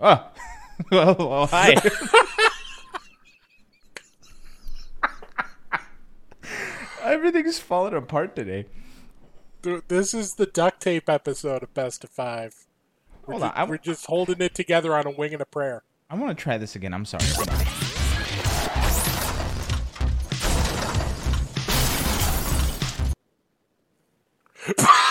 Oh, well, well hi. Everything's falling apart today. This is the duct tape episode of Best of Five. We're, Hold on, I'm- we're just holding it together on a wing and a prayer. I want to try this again. I'm sorry.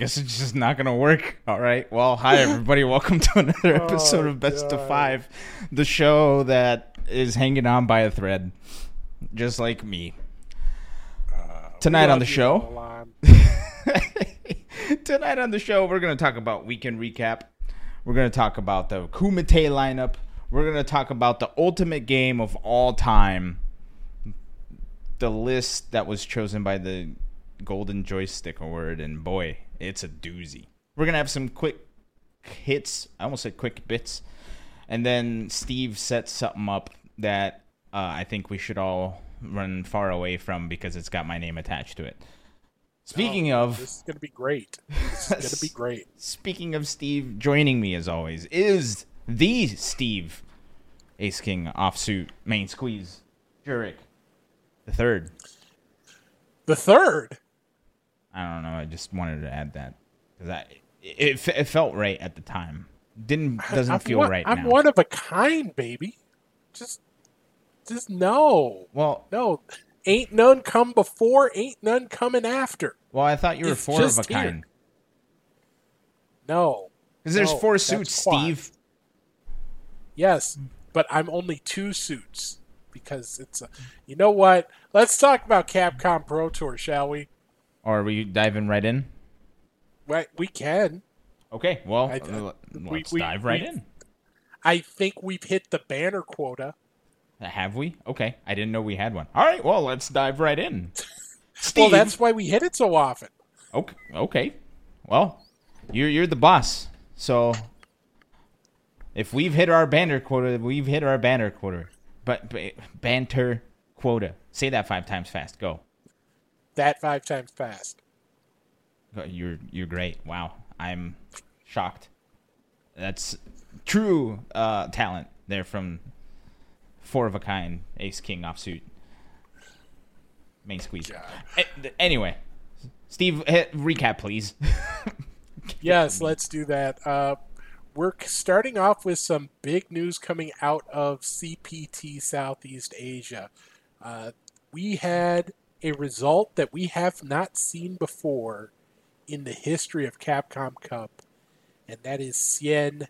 I guess it's just not gonna work. All right. Well, hi everybody. Welcome to another oh, episode of Best of Five, the show that is hanging on by a thread, just like me. Uh, Tonight on the show. Tonight on the show, we're going to talk about weekend recap. We're going to talk about the Kumite lineup. We're going to talk about the ultimate game of all time. The list that was chosen by the Golden Joystick Award, and boy, it's a doozy. We're going to have some quick hits. I almost said quick bits. And then Steve sets something up that uh, I think we should all run far away from because it's got my name attached to it. Speaking of This is going to be great. This is going to be great. Speaking of Steve, joining me as always is the Steve, Ace King offsuit main squeeze, Jurek, the third. The third. I don't know. I just wanted to add that because I it, it felt right at the time. Didn't doesn't I'm feel one, right I'm now. one of a kind, baby. Just, just no, well, no. Ain't none come before. Ain't none coming after. well, I thought you were It's four of a here. kind No. because there's No, four suits. Steve. Yes, but I'm only two suits because it's a. You know what? Let's talk about Capcom Pro Tour, shall we? Or are we diving right in? Right, we can. Okay, well, I- uh, let's we- dive right we- in. I think we've hit the banner quota. Have we? Okay, I didn't know we had one. All right, well, let's dive right in. Steve, Well, that's why we hit it so often. Okay. Okay. Well, you're you're the boss. So if we've hit our banner quota, we've hit our banner quota. But, but banter quota. Say that five times fast. Go. That five times fast. You're you're great. Wow. I'm shocked. That's true uh, talent there from four of a kind ace king offsuit main squeeze. God. Anyway, Steve, recap please. Yes, let's do that. Uh, we're starting off with some big news coming out of CPT Southeast Asia. Uh, we had a result that we have not seen before in the history of Capcom Cup, and that is Xian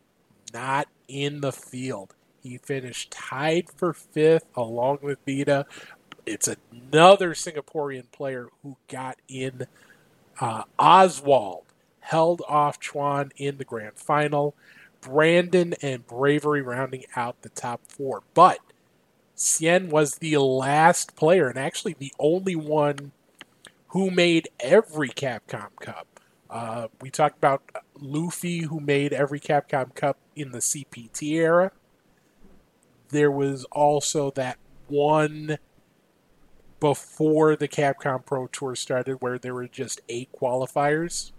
not in the field. He finished tied for fifth along with Vita. It's another Singaporean player who got in. Uh, Oswald held off Chuan in the grand final. Brandon and Bravery rounding out the top four. But Xian was the last player, and actually the only one who made every Capcom Cup. Uh, we talked about Luffy, who made every Capcom Cup in the CPT era. There was also that one before the Capcom Pro Tour started where there were just eight qualifiers.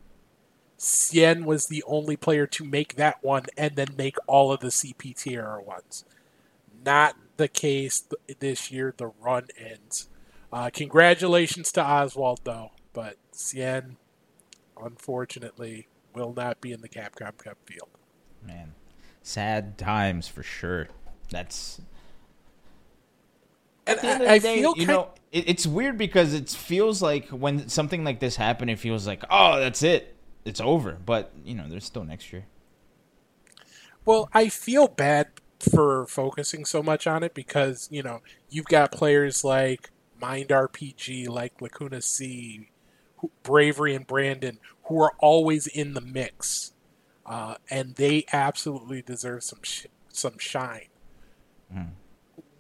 Xian was the only player to make that one and then make all of the CPT era ones. Not the case th- this year. The run ends. Uh, congratulations to Oswald, though, but Xian, unfortunately, will not be in the Capcom Cup field. Man, sad times for sure. That's And At the end of I, I the day, feel you kind know, it, it's weird because it feels like when something like this happened, it feels like, oh, that's it, it's over. But you know, there's still next year. Well, I feel bad for focusing so much on it because, you know, you've got players like Mind RPG, like Lacuna C, who, Bravery, and Brandon, who are always in the mix. Uh, and they absolutely deserve some sh- some shine. Mm-hmm.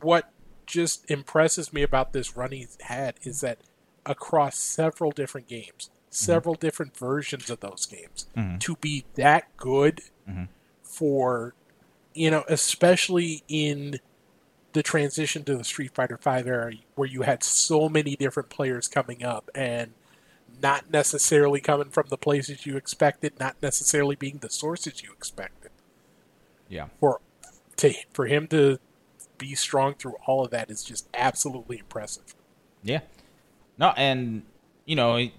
What just impresses me about this run he's had is that across several different games, mm-hmm. several different versions of those games, mm-hmm. to be that good for you know, especially in the transition to the Street Fighter V era, where you had so many different players coming up and not necessarily coming from the places you expected, not necessarily being the sources you expected. Yeah. For to for him to be strong through all of that is just absolutely impressive. Yeah. No, and you know,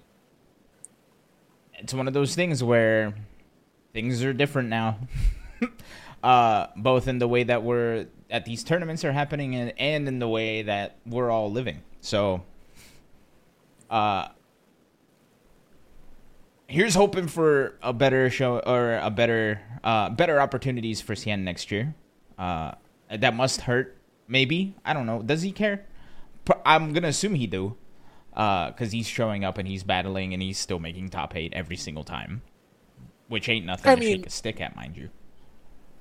it's one of those things where things are different now. uh, both in the way that we're at these tournaments are happening and, and in the way that we're all living. So, uh, here's hoping for a better show or a better, uh, better opportunities for Xian next year. Uh, that must hurt. Maybe I don't know. Does he care? I'm gonna assume he do, because uh, he's showing up and he's battling and he's still making top eight every single time, which ain't nothing I to mean, shake a stick at, mind you.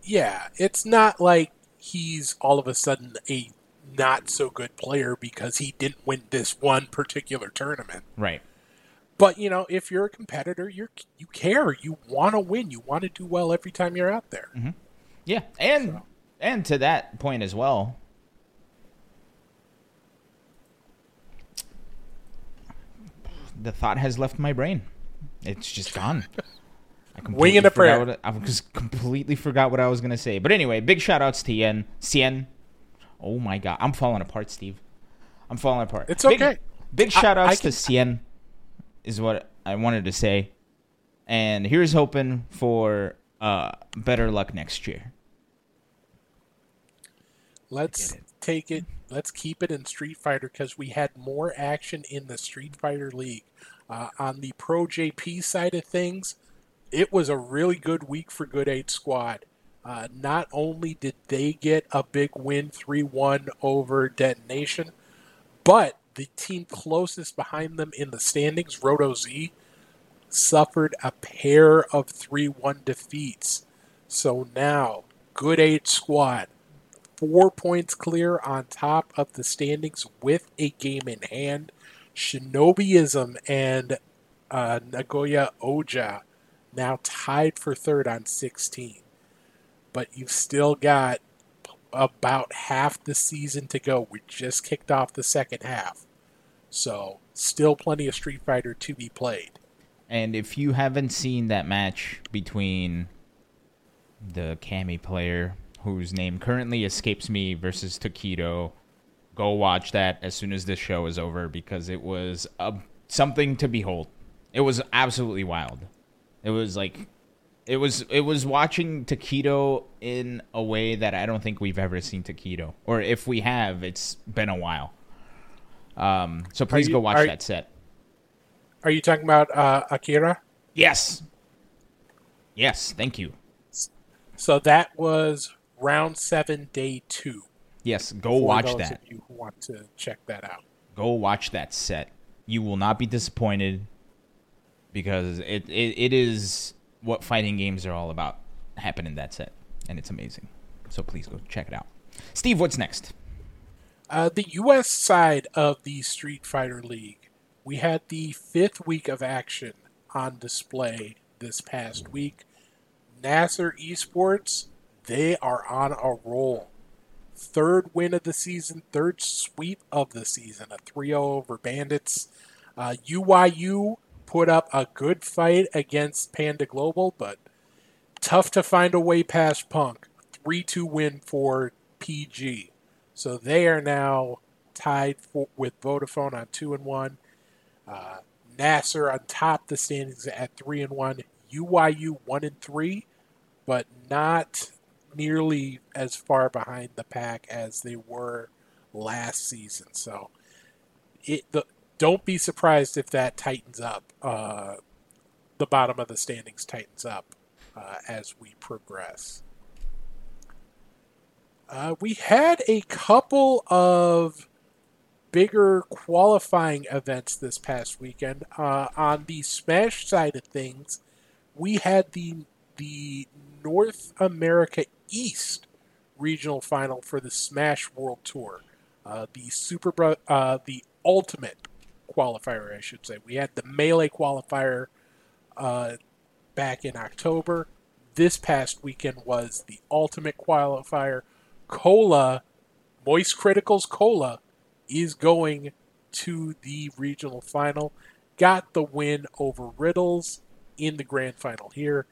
Yeah, it's not like he's all of a sudden a not so good player because he didn't win this one particular tournament. Right. But you know, if you're a competitor, you you care, you want to win, you want to do well every time you're out there. Mm-hmm. Yeah, and so. and to that point as well, the thought has left my brain. It's just gone. I completely Wing a prayer. What, I just completely forgot what I was gonna say. But anyway, big shout outs to Yen. Xian. Oh my god, I'm falling apart, Steve. I'm falling apart. It's okay. Big, shout outs to Xian is what I wanted to say. And here's hoping for uh, better luck next year. Let's it. take it. Let's keep it in Street Fighter because we had more action in the Street Fighter League. Uh, on the Pro JP side of things, it was a really good week for Good 8 Squad. Uh, not only did they get a big win 3 1 over Detonation, but the team closest behind them in the standings, Roto Z, suffered a pair of 3 1 defeats. So now, Good 8 Squad, four points clear on top of the standings with a game in hand. Shinobiism and uh, Nagoya Oja now tied for third on 16. But you've still got about half the season to go. We just kicked off the second half. So, still plenty of Street Fighter to be played. And if you haven't seen that match between the Cammy player, whose name currently escapes me, versus Taquito, go watch that as soon as this show is over because it was a, something to behold. It was absolutely wild. It was like it was it was watching Taquito in a way that I don't think we've ever seen Taquito, or if we have, it's been a while. Um, so please you, go watch that set. Are you talking about uh, Akira? Yes. Yes, thank you. So that was round seven, day two. Yes, go watch that. you who want to check that out, go watch that set. You will not be disappointed because it, it, it is what fighting games are all about. Happen in that set, and it's amazing. So please go check it out. Steve, what's next? Uh, the U.S. side of the Street Fighter League, we had the fifth week of action on display this past week. NASR Esports, they are on a roll. Third win of the season, third sweep of the season, a 3 0 over Bandits. Uh, UYU put up a good fight against Panda Global, but tough to find a way past Punk. 3 2 win for PG. So they are now tied for, with Vodafone on 2 and 1. Uh, NASR on top the standings at 3 and 1. UYU 1 and 3, but not nearly as far behind the pack as they were last season. So it the don't be surprised if that tightens up. Uh, the bottom of the standings tightens up uh, as we progress. Uh, we had a couple of bigger qualifying events this past weekend. Uh, on the Smash side of things, we had the the North America East regional final for the Smash World Tour. Uh, the Super uh, the Ultimate qualifier, I should say. We had the melee qualifier uh, back in October. This past weekend was the ultimate qualifier. Cola, Moist Criticals Cola, is going to the regional final. Got the win over Riddles in the grand final here.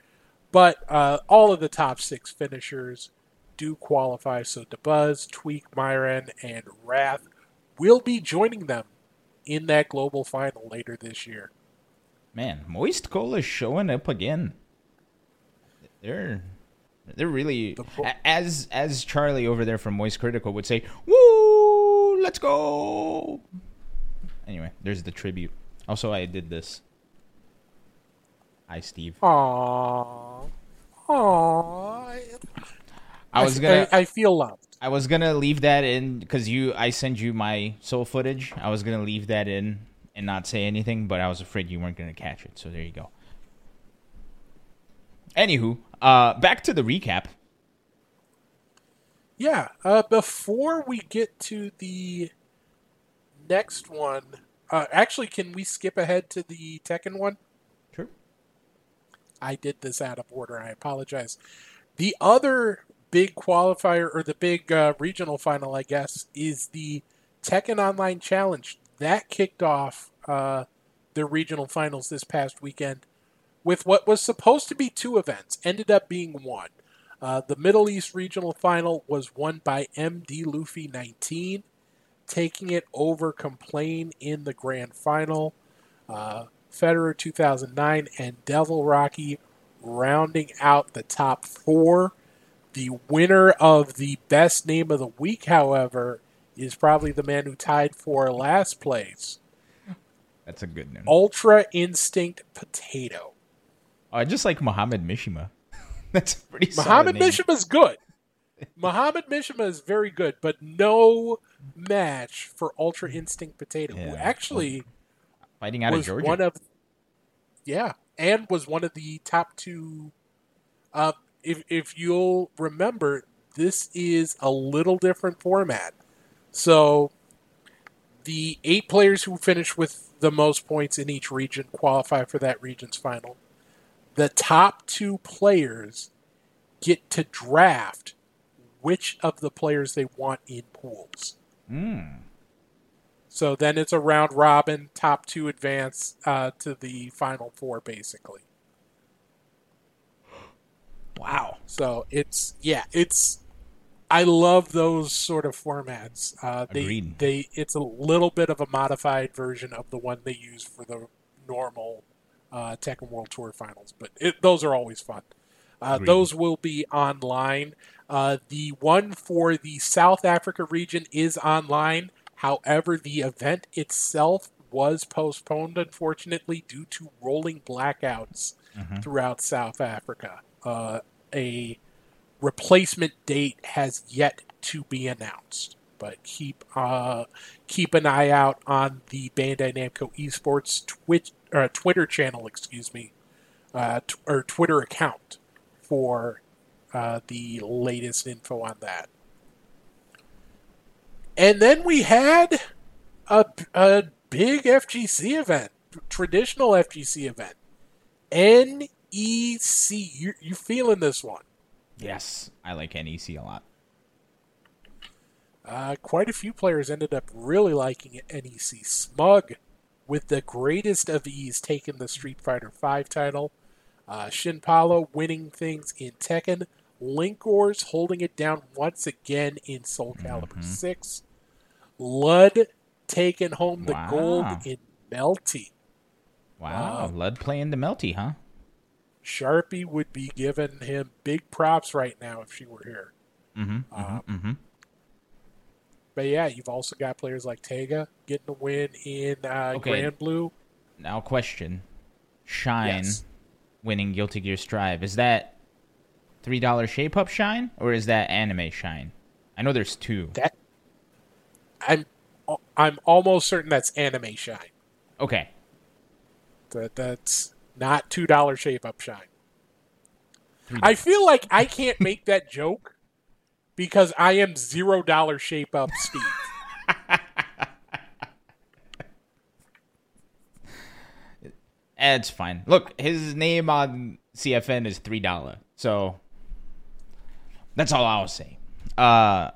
But uh, all of the top six finishers do qualify. So DaBuzz, Tweak, Myron, and Wrath will be joining them in that global final later this year. Man, Moist Cola is showing up again. They're they're really the as as Charlie over there from Moist Critical would say, "Woo, let's go." Anyway, there's the tribute. Also, I did this. Hi, Steve. Aww. Aww. I was gonna. I, I feel loved. I was gonna leave that in because you. I send you my soul footage. I was gonna leave that in and not say anything, but I was afraid you weren't gonna catch it. So there you go. Anywho, uh, back to the recap. Yeah. Uh, before we get to the next one, uh, actually, can we skip ahead to the Tekken one? Sure. I did this out of order. I apologize. The other big qualifier or the big uh, regional final, I guess, is the Tekken Online Challenge. That kicked off uh, the regional finals this past weekend with what was supposed to be two events, ended up being one. Uh, the Middle East regional final was won by MD Luffy 19, taking it over Complain in the grand final. Uh, Federer 2009 and Devil Rocky rounding out the top four. The winner of the best name of the week, however, is probably the man who tied for last place. That's a good name. Ultra Instinct Potato. I just like Muhammad Mishima. That's pretty. Muhammad Mishima is good. Muhammad Mishima is very good, but no match for Ultra Instinct Potato, yeah. who actually fighting out of Georgia. One of, yeah, and was one of the top two uh, if if you'll remember, this is a little different format. So the eight players who finish with the most points in each region qualify for that region's final. The top two players get to draft which of the players they want in pools. Mm. So then it's a round robin, top two advance uh, to the final four, basically. Wow. So it's yeah, it's I love those sort of formats. Uh, they Agreed. they it's a little bit of a modified version of the one they use for the normal uh, Tekken World Tour finals, but it, those are always fun. Uh, those will be online. Uh, the one for the South Africa region is online. However, the event itself was postponed, unfortunately, due to rolling blackouts mm-hmm. throughout South Africa. Uh, a replacement date has yet to be announced, but keep uh, keep an eye out on the Bandai Namco Esports Twitch uh, Twitter channel, excuse me, uh, t- or Twitter account for uh, the latest info on that. And then we had a, a big FGC event, traditional FGC event. NEC. You you feeling this one? Yes, I like NEC a lot. Uh, quite a few players ended up really liking NEC. Smug, with the greatest of ease, taking the Street Fighter V title. Uh, Shin Paulo winning things in Tekken. Linkors holding it down once again in Soul Calibur mm-hmm. 6. Lud taking home the wow. gold in Melty. Wow. wow. Lud playing the Melty, huh? Sharpie would be giving him big props right now if she were here. Mm-hmm, mm-hmm um, mm-hmm. But yeah, you've also got players like Tega getting a win in uh, okay. Granblue. Now, question: Shine yes. winning Guilty Gear Strive is that three dollar shape up Shine or is that anime Shine? I know there's two. That I'm I'm almost certain that's anime Shine. Okay. That that's not two dollar shape up shine. I feel like I can't make that joke because I am zero dollar shape up Steve. it's fine. Look, his name on CFN is three dollar, so that's all I'll say. Uh,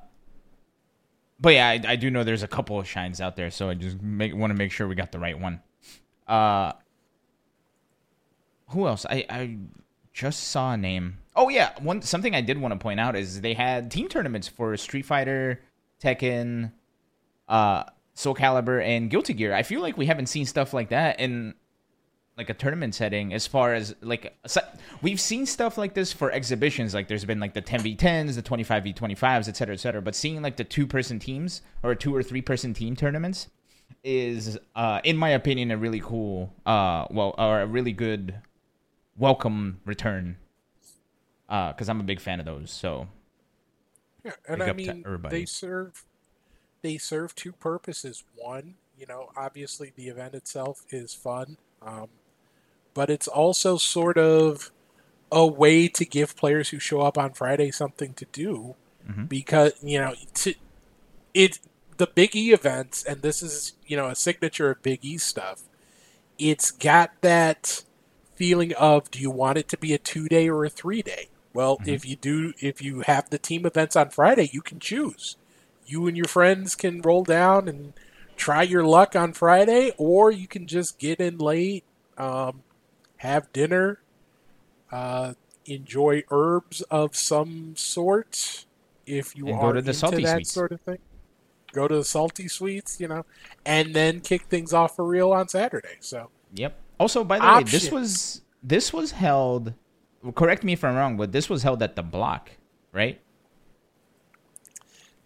but yeah, I, I, do know there's a couple of shines out there, so I just want to make sure we got the right one. Uh, who else? I, I just saw a name. Oh yeah, one something I did want to point out is they had team tournaments for Street Fighter, Tekken, uh, Soul Calibur, and Guilty Gear. I feel like we haven't seen stuff like that in like a tournament setting as far as like we've seen stuff like this for exhibitions like there's been like the 10v10s the 25v25s etc etc but seeing like the two person teams or two or three person team tournaments is uh in my opinion a really cool uh well or a really good welcome return uh because i'm a big fan of those so yeah and i mean they serve they serve two purposes one you know obviously the event itself is fun um but it's also sort of a way to give players who show up on Friday something to do mm-hmm. because you know to, it the Big E events and this is you know a signature of Big E stuff. It's got that feeling of do you want it to be a two day or a three day? Well, mm-hmm. if you do, if you have the team events on Friday, you can choose. You and your friends can roll down and try your luck on Friday, or you can just get in late, um, have dinner, uh, enjoy herbs of some sort if you and are into that sort of thing. Go to the salty sweets, you know, and then kick things off for real on Saturday. So. Yep. Also, by the Options. way, this was this was held. Correct me if I'm wrong, but this was held at the block, right?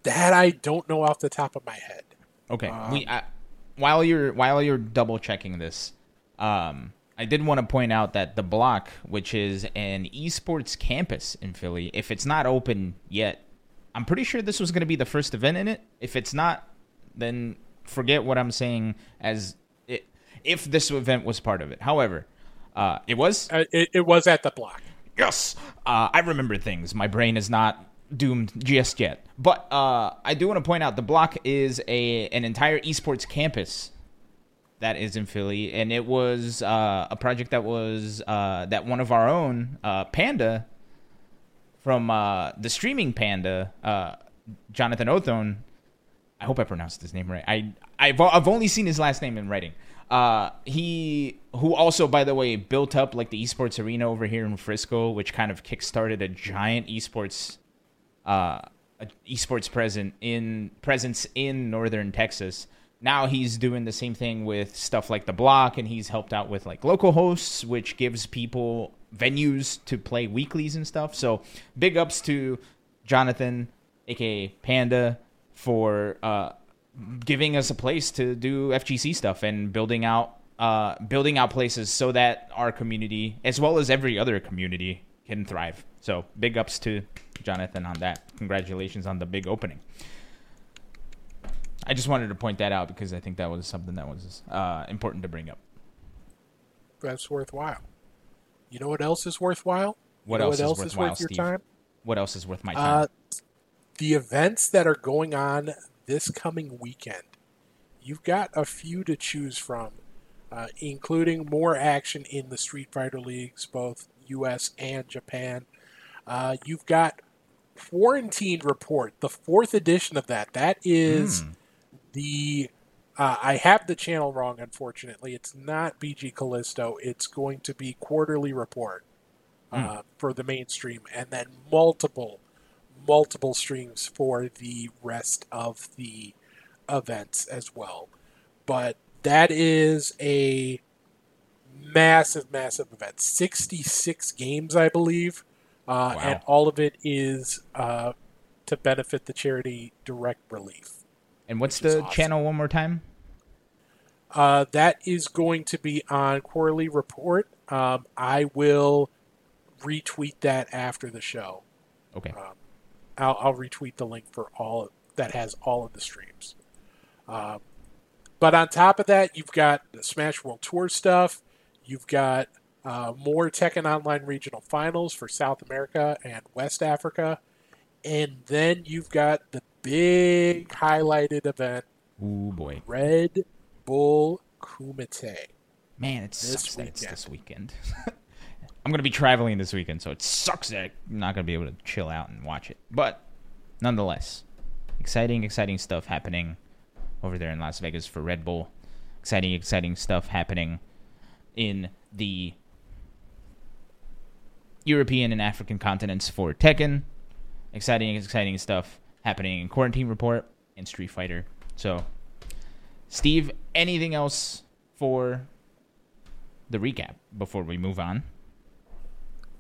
That I don't know off the top of my head. Okay. Um, we I, while you're while you're double checking this, um, I did want to point out that the block, which is an esports campus in Philly, if it's not open yet, I'm pretty sure this was going to be the first event in it. If it's not, then forget what I'm saying as if this event was part of it. However, uh, it was. Uh, it, it, was at the block. Yes, uh, I remember things. My brain is not doomed just yet. But uh, I do want to point out the block is a an entire esports campus that is in Philly, and it was uh, a project that was uh, that one of our own uh, Panda from uh, the streaming Panda, uh, Jonathan Othone. I hope I pronounced his name right. I I've I've only seen his last name in writing. Uh, he who also, by the way, built up like the esports arena over here in Frisco, which kind of kickstarted a giant esports uh, esports present in presence in northern Texas. Now he's doing the same thing with stuff like the block and he's helped out with like local hosts which gives people venues to play weeklies and stuff. So big ups to jonathan aka panda for uh, giving us a place to do fgc stuff and building out uh, building out places so that our community as well as every other community can thrive so big ups to jonathan on that congratulations on the big opening I just wanted to point that out because I think that was something that was uh, important to bring up. That's worthwhile. You know what else is worthwhile? What, else, what else, is, is worth Steve? your time? What else is worth my time? Uh, the events that are going on this coming weekend. You've got a few to choose from, uh, including more action in the Street Fighter leagues, both U.S. and Japan. Uh, you've got Quarantine Report, the fourth edition of that. That is mm the uh, I have the channel wrong, unfortunately. It's not BG Callisto. It's going to be quarterly report uh, mm. for the mainstream, and then multiple, multiple streams for the rest of the events as well. But that is a massive, massive event. Sixty-six games, I believe, uh, wow. and all of it is uh, to benefit the charity Direct Relief. And what's the awesome. channel one more time? Uh, that is going to be on Quarterly Report. Um, I will retweet that after the show. Okay. Um, I'll, I'll, retweet the link for all that has all of the streams. Um, but on top of that, you've got the Smash World Tour stuff. You've got uh, more Tekken Online regional finals for South America and West Africa. And then you've got the big highlighted event. Ooh boy. Red Bull Kumite. Man, it this sucks weekend. it's this weekend. I'm gonna be traveling this weekend, so it sucks that I'm not gonna be able to chill out and watch it. But nonetheless, exciting, exciting stuff happening over there in Las Vegas for Red Bull. Exciting, exciting stuff happening in the European and African continents for Tekken. Exciting, exciting stuff happening in Quarantine Report and Street Fighter. So, Steve, anything else for the recap before we move on?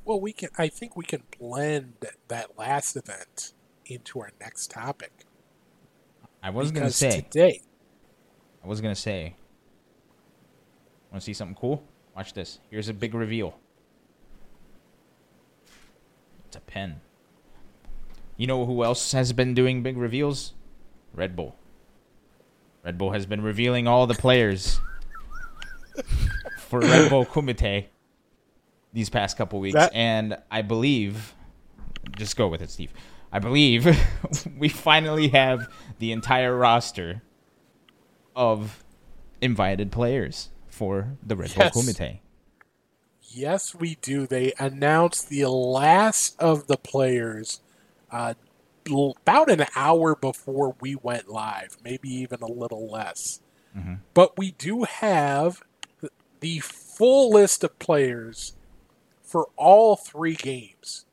Well, we can. I think we can blend that last event into our next topic. I was gonna say today. I was gonna say. Want to see something cool? Watch this. Here's a big reveal. It's a pen. You know who else has been doing big reveals? Red Bull. Red Bull has been revealing all the players for Red Bull Kumite these past couple weeks, that- and I believe, just go with it, Steve. I believe we finally have the entire roster of invited players for the Red yes. Bull Kumite. Yes, we do. They announced the last of the players uh, about an hour before we went live, maybe even a little less. Mm-hmm. But we do have the full list of players for all three games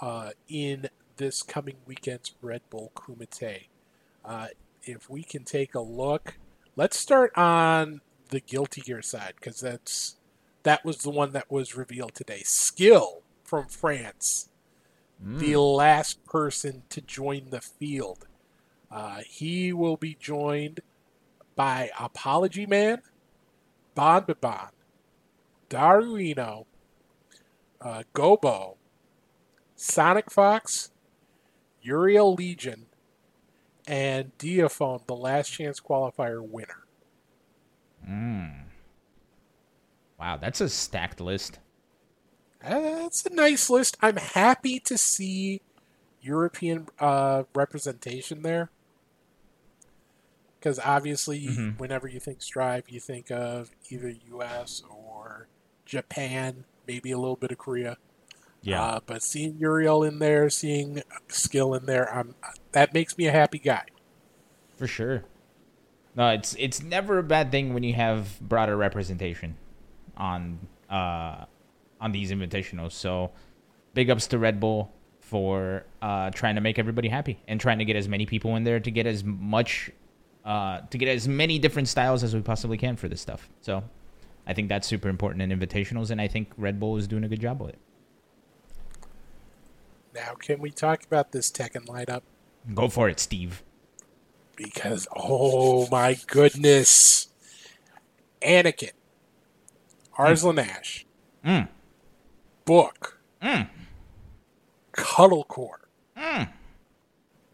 uh, in this coming weekend's Red Bull Kumite. Uh, if we can take a look, let's start on the Guilty Gear side because that's that was the one that was revealed today. Skill from France, mm. the last person to join the field. Uh, he will be joined by Apology Man, Bon Bon, Daruino, uh, Gobo, Sonic Fox, Uriel Legion, and Diaphone, the last chance qualifier winner. Mm. Wow, that's a stacked list. That's a nice list. I'm happy to see European uh, representation there. Because obviously, mm-hmm. whenever you think Strive, you think of either US or Japan, maybe a little bit of Korea. Yeah. Uh, but seeing Uriel in there, seeing skill in there, I'm, that makes me a happy guy. For sure. No, it's it's never a bad thing when you have broader representation on uh, on these invitationals. So, big ups to Red Bull for uh, trying to make everybody happy and trying to get as many people in there to get as much uh, to get as many different styles as we possibly can for this stuff. So, I think that's super important in invitationals, and I think Red Bull is doing a good job with it. Now, can we talk about this Tekken lineup? Go for it, Steve because oh my goodness, Anakin, Arslan mm. Ash, mm. Book, mm. Cuddlecore, mm.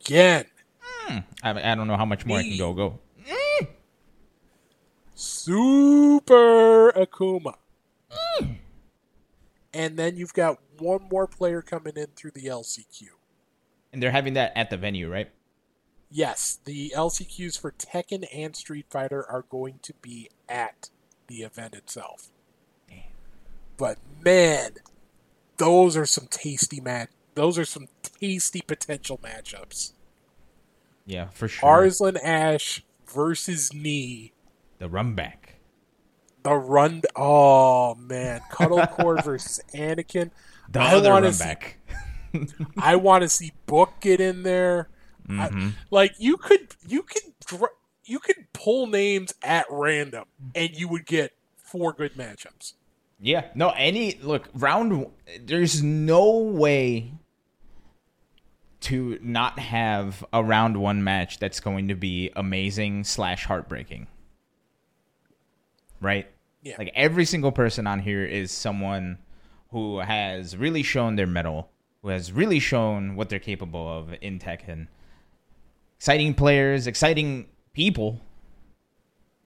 Gen. Mm. I, I don't know how much more me. I can go. Go. Super Akuma. Mm. And then you've got one more player coming in through the LCQ. And they're having that at the venue, right? Yes, the LCQs for Tekken and Street Fighter are going to be at the event itself. But man, those are some tasty match. Those are some tasty potential matchups. Yeah, for sure. Arslan Ash versus Knee. The run back. The run. Oh man, Cuddlecore versus Anakin. The I other run back. I want to see Book get in there. Mm-hmm. I, like you could you could you could pull names at random and you would get four good matchups. Yeah. No, any look, round there's no way to not have a round one match that's going to be amazing slash heartbreaking. Right? Yeah. Like every single person on here is someone who has really shown their metal, who has really shown what they're capable of in Tekken exciting players, exciting people.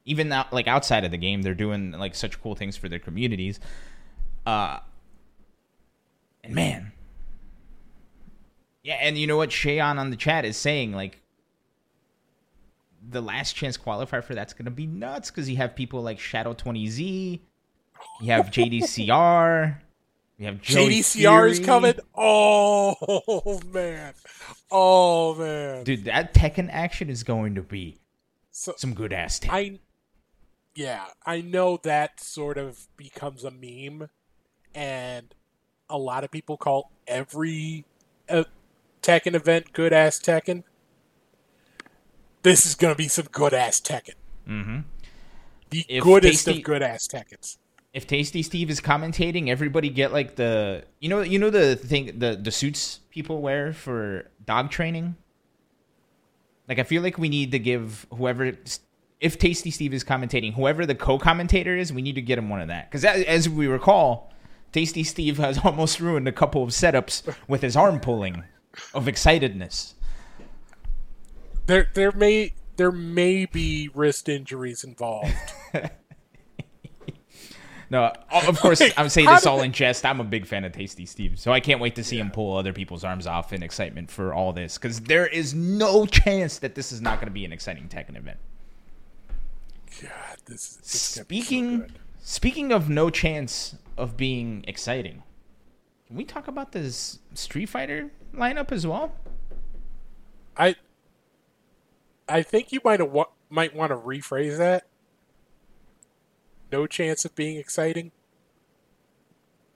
Even out, like outside of the game, they're doing like such cool things for their communities. Uh, and man, yeah, and you know what Shayon on the chat is saying like the last chance qualifier for that's gonna be nuts because you have people like Shadow Twenty Z, you have JDCR. you have Joey JDCR Fury. is coming. Oh man, oh man, dude, that Tekken action is going to be so, some good ass. I, yeah, I know that sort of becomes a meme, and a lot of people call every uh, Tekken event good ass Tekken. This is going to be some good ass Tekken. Mm-hmm. The If goodest Tasty- of good ass Tekkens. If Tasty Steve is commentating, everybody get like the you know you know the thing the the suits people wear for dog training. Like I feel like we need to give whoever if Tasty Steve is commentating, whoever the co-commentator is, we need to get him one of that because as we recall, Tasty Steve has almost ruined a couple of setups with his arm pulling of excitedness. There, there may there may be wrist injuries involved. No, of course, Like, I'm saying this all they- in jest. I'm a big fan of Tasty Steve, so I can't wait to see him pull other people's arms off in excitement for all this because there is no chance that this is not going to be an exciting Tekken event. God, this, this is gonna so Speaking speaking of no chance of being exciting, can we talk about this Street Fighter lineup as well? I I think you might have wa- might want to rephrase that. No chance of being exciting.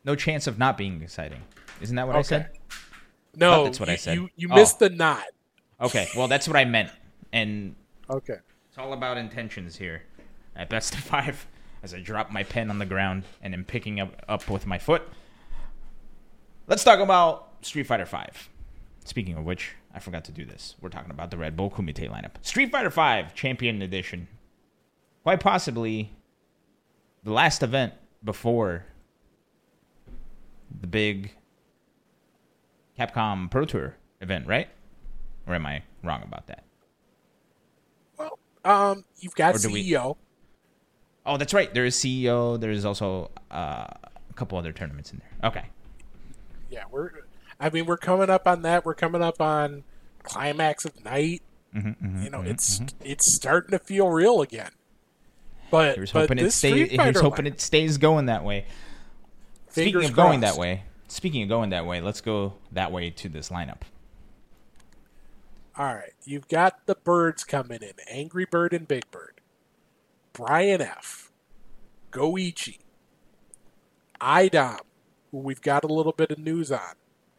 No chance of not being exciting. Isn't that what I said? No, that's what I said. You, you Oh. missed the not. Okay, well that's what I meant, and Okay. It's all about intentions here. At best of five, as I drop my pen on the ground and am picking up up with my foot. Let's talk about Street Fighter Five. Speaking of which, I forgot to do this. We're talking about the Red Bull Kumite lineup. Street Fighter Five Champion Edition. Quite possibly the last event before the big Capcom Pro Tour event, right? Or am I wrong about that? Well, um, you've got do we- CEO. Oh, that's right. There is CEO. There is also uh, a couple other tournaments in there. Okay. Yeah, we're. I mean, we're coming up on that. We're coming up on climax of night. Mm-hmm, mm-hmm You know, mm-hmm, it's mm-hmm. it's starting to feel real again. But Here's but hoping it stays. Here's hoping line- it stays going that way. Speaking of going that way, speaking of going that way, let's go that way to this lineup. All right, you've got the birds coming in: Angry Bird and Big Bird, Brian F, Goichi, Idom, who we've got a little bit of news on,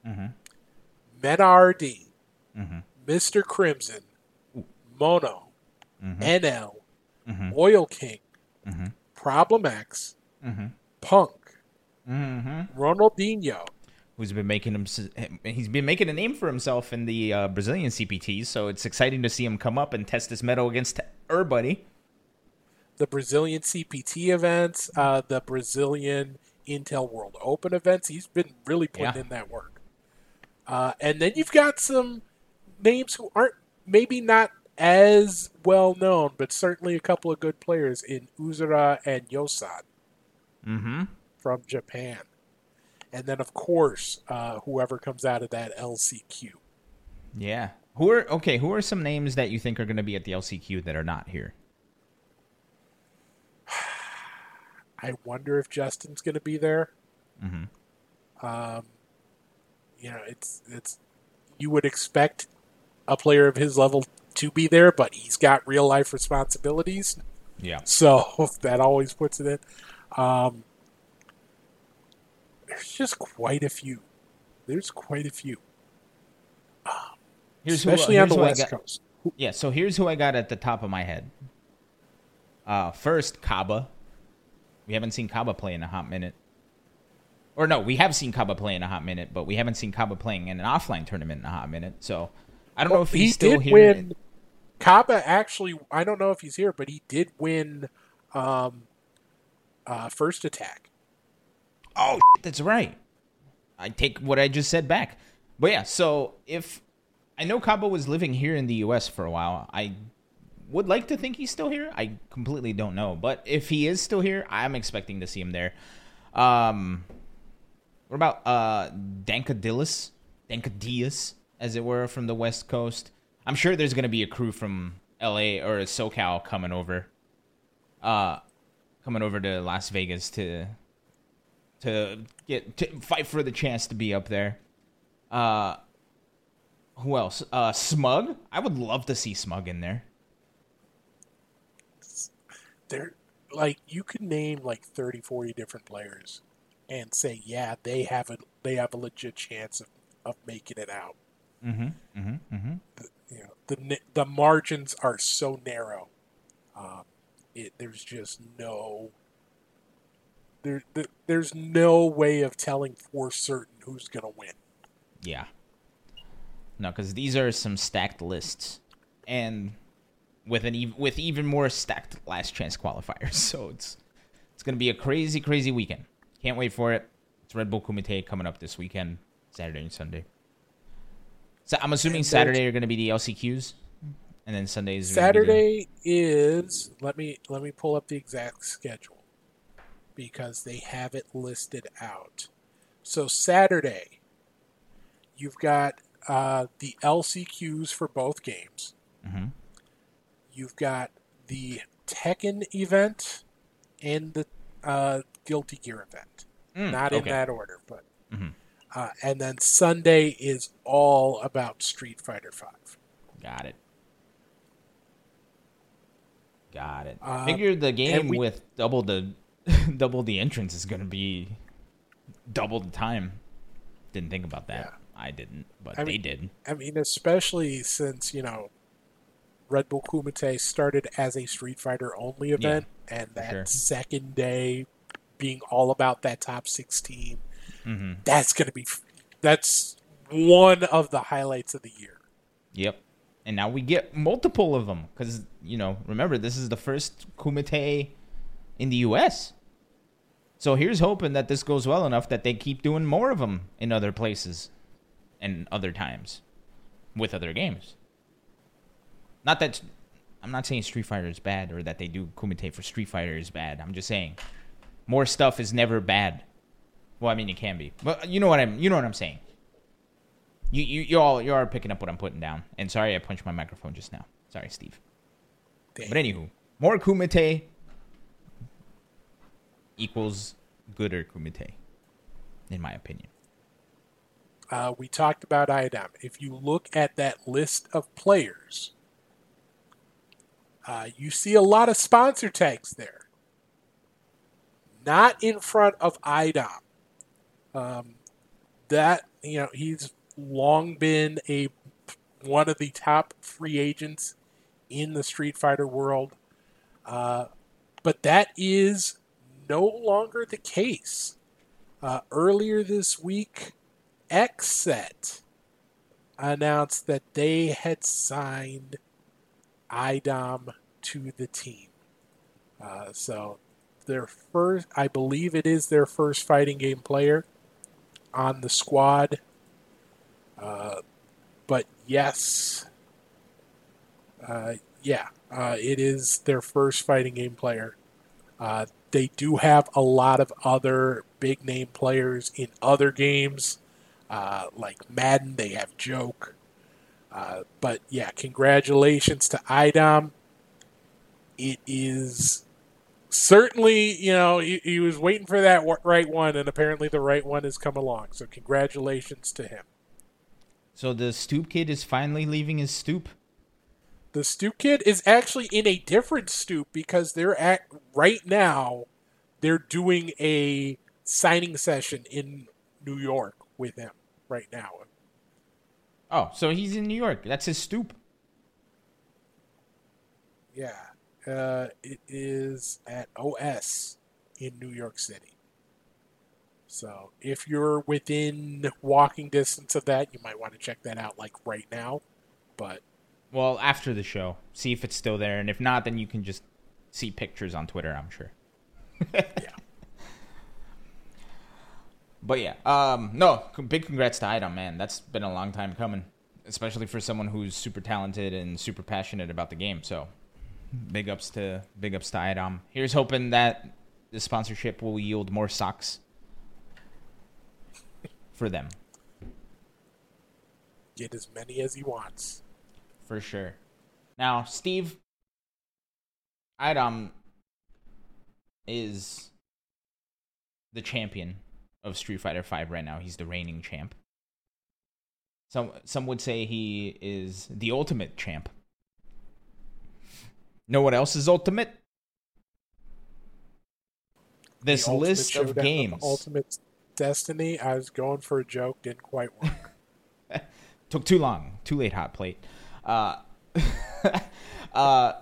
Mhm. MenaRD, Mhm. Mister Crimson, Mono, Mhm. NL, Mhm. Oil King, Mhm. Problem X. Punk, Mm-hmm. Ronaldinho, Who's been making him? He's been making a name for himself in the uh, Brazilian CPTs. So it's exciting to see him come up and test his metal against everybody. the Brazilian CPT events, uh, the Brazilian Intel World Open events. He's been really putting Yeah. in that work. Uh, and then you've got some names who aren't maybe not as well known, but certainly a couple of good players in Uzura and Yosan Mm-hmm. from Japan. And then, of course, uh, whoever comes out of that LCQ. Yeah. Who are okay? Who are some names that you think are going to be at the LCQ that are not here? I wonder if Justin's going to be there. Mm-hmm. Um, you know, it's it's you would expect a player of his level to be there, but he's got real life responsibilities, Yeah. so that always puts it in. Um, there's just quite a few. There's quite a few, Here's who- especially on the West got- Coast. Yeah, so here's who I got at the top of my head. Uh, first, Kaba. We haven't seen Kaba play in a hot minute. Or no, we have seen Kaba play in a hot minute, but we haven't seen Kaba playing in an offline tournament in a hot minute. So I don't know if he's he still did here. win. Kaba actually, I don't know if he's here, but he did win um, uh, first attack. Oh, that's right. I take what I just said back. But yeah, so if I know Kaba was living here in the U.S. for a while, I would like to think he's still here. I completely don't know, but if he is still here, I'm expecting to see him there. Um, what about uh Dankadillis, Dankadias, as it were, from the West Coast? I'm sure there's gonna be a crew from L.A. or SoCal coming over, uh, coming over to Las Vegas to to get to fight for the chance to be up there. Uh, who else? Uh, Smug. I would love to see Smug in there. There, like you could name like 30, 40 different players and say, yeah, they have a they have a legit chance of, of making it out. Mm-hmm. Mm-hmm. Mm-hmm. The, you know, the the margins are so narrow. Um, it, there's just no there, there there's no way of telling for certain who's going to win. Yeah. No, because these are some stacked lists, and with an ev- with even more stacked last chance qualifiers. So it's it's gonna be a crazy, crazy weekend. Can't wait for it. It's Red Bull Kumite coming up this weekend, Saturday and Sunday. So I'm assuming Saturday are gonna be the LCQs, and then Sundays. Saturday the... is let me let me pull up the exact schedule because they have it listed out. So Saturday, you've got uh, the LCQs for both games. Mm-hmm. You've got the Tekken event and the uh, Guilty Gear event. Mm, Not okay. in that order, but. Mm-hmm. Uh, and then Sunday is all about Street Fighter Five. Got it. Got it. Uh, Figure the game we, with double the double the entrance is going to be double the time. Didn't think about that. Yeah. I didn't, but I they mean, did. I mean, especially since you know, Red Bull Kumite started as a Street Fighter only event, yeah, and that sure. second day being all about that top 16 mm-hmm. that's going to be that's one of the highlights of the year. Yep. And now we get multiple of them because you know, remember this is the first Kumite in the U.S. So here's hoping that this goes well enough that they keep doing more of them in other places and other times with other games. Not that I'm not saying Street Fighter is bad or that they do Kumite for Street Fighter is bad. I'm just saying more stuff is never bad. Well, I mean it can be, but you know what I'm you know what I'm saying. You you you all you are picking up what I'm putting down. And sorry, I punched my microphone just now. Sorry, Steve. Damn. But anywho, more Kumite equals gooder Kumite, in my opinion. Uh, we talked about IDOM. If you look at that list of players, uh, you see a lot of sponsor tags there. Not in front of IDOM. Um, that you know he's long been a one of the top free agents in the Street Fighter world, uh, but that is no longer the case. Uh, earlier this week, Xset announced that they had signed IDOM to the team. Uh, so their first, I believe it is their first fighting game player on the squad. Uh, but yes, uh, yeah, uh, it is their first fighting game player. Uh, they do have a lot of other big name players in other games, uh, like Madden. They have Joke. Uh, but yeah, congratulations to IDOM. It is certainly, you know, he, he was waiting for that right one, and apparently the right one has come along. So congratulations to him. So the stoop kid is finally leaving his stoop. The stoop kid is actually in a different stoop because they're at right now. They're doing a signing session in New York with him right now. Oh, so he's in New York. That's his stoop. Yeah. Uh, it is at OS in New York City. So if you're within walking distance of that, you might want to check that out like right now. But well, after the show, see if it's still there, and if not, then you can just see pictures on Twitter. I'm sure. yeah. But yeah, um, no, big congrats to IDOM, man. That's been a long time coming, especially for someone who's super talented and super passionate about the game. So, big ups to big ups to IDOM. Here's hoping that the sponsorship will yield more socks for them. Get as many as he wants. For sure. Now, Steve, IDOM is the champion of Street Fighter Five right now. He's the reigning champ. Some some would say he is the ultimate champ. No one else is ultimate. this list of games. Ultimate Destiny. I was going for a joke, didn't quite work. Took too long. Too late, hot plate. Uh, uh,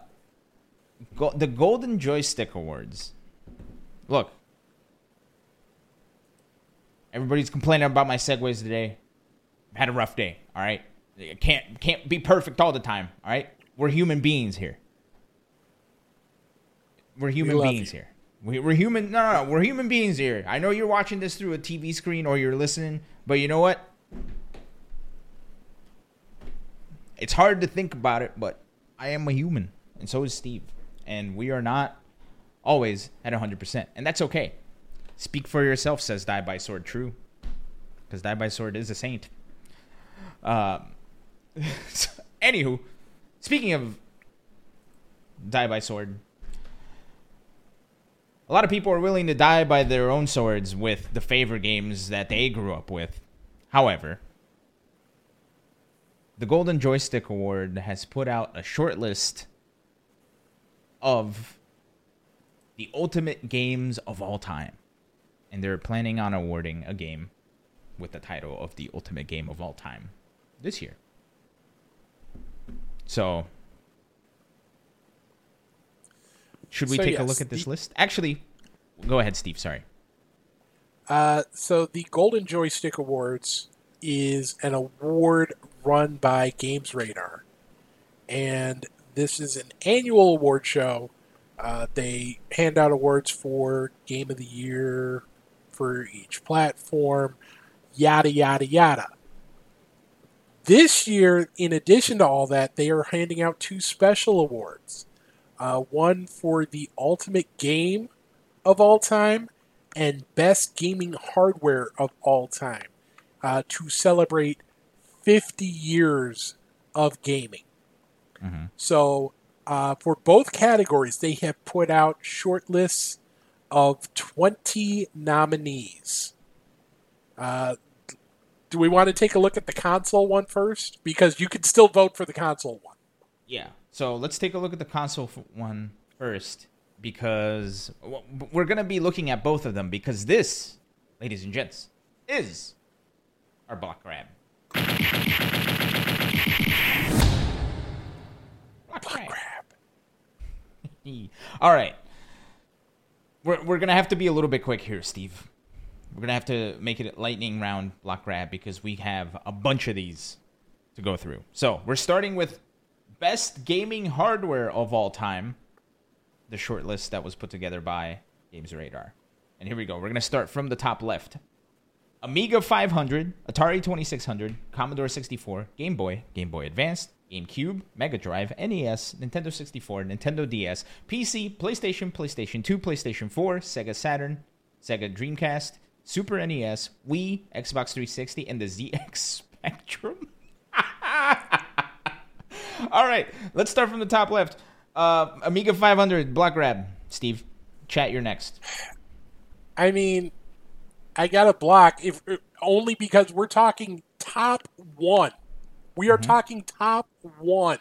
go- the Golden Joystick Awards. Look, everybody's complaining about my segues today. had a rough day. All right, it can't can't be perfect all the time. All right, we're human beings here. We're human we beings you. here. We, we're human. No, no, no, we're human beings here. I know you're watching this through a TV screen or you're listening, but you know what? It's hard to think about it, but I am a human, and so is Steve, and we are not always at 100%, and that's okay. Speak for yourself, says Die by Sword. True, because Die by Sword is a saint. Um, anywho, speaking of Die by Sword, a lot of people are willing to die by their own swords with the favorite games that they grew up with. However, the Golden Joystick Award has put out a short list of the ultimate games of all time. And they're planning on awarding a game with the title of the ultimate game of all time this year. So, should we so, take yes, a look at this the, list? Actually, go ahead, Steve. Sorry. Uh, so the Golden Joystick Awards is an award run by Games Radar, and this is an annual award show. Uh, they hand out awards for Game of the Year for each platform, yada yada yada. This year, in addition to all that, they are handing out two special awards uh, one for the ultimate game of all time and best gaming hardware of all time uh, to celebrate 50 years of gaming. Mm-hmm. So, uh, for both categories, they have put out short lists of 20 nominees. Uh, do we want to take a look at the console one first? Because you can still vote for the console one. Yeah. So let's take a look at the console one first because we're going to be looking at both of them because this, ladies and gents, is our block grab. Block grab. All right. We're, we're going to have to be a little bit quick here, Steve. We're going to have to make it a lightning round block grab because we have a bunch of these to go through. So we're starting with best gaming hardware of all time. The short list that was put together by Games Radar. And here we go. We're going to start from the top left. Amiga 500, Atari 2600, Commodore 64, Game Boy, Game Boy Advanced, GameCube, Mega Drive, NES, Nintendo 64, Nintendo DS, PC, PlayStation, PlayStation 2, PlayStation 4, Sega Saturn, Sega Dreamcast, Super NES, Wii, Xbox 360, and the ZX Spectrum. All right, let's start from the top left. Uh, Amiga 500, block grab. Steve, chat, you're next. I mean, I got a block if only because we're talking top one. We are mm-hmm. talking top one.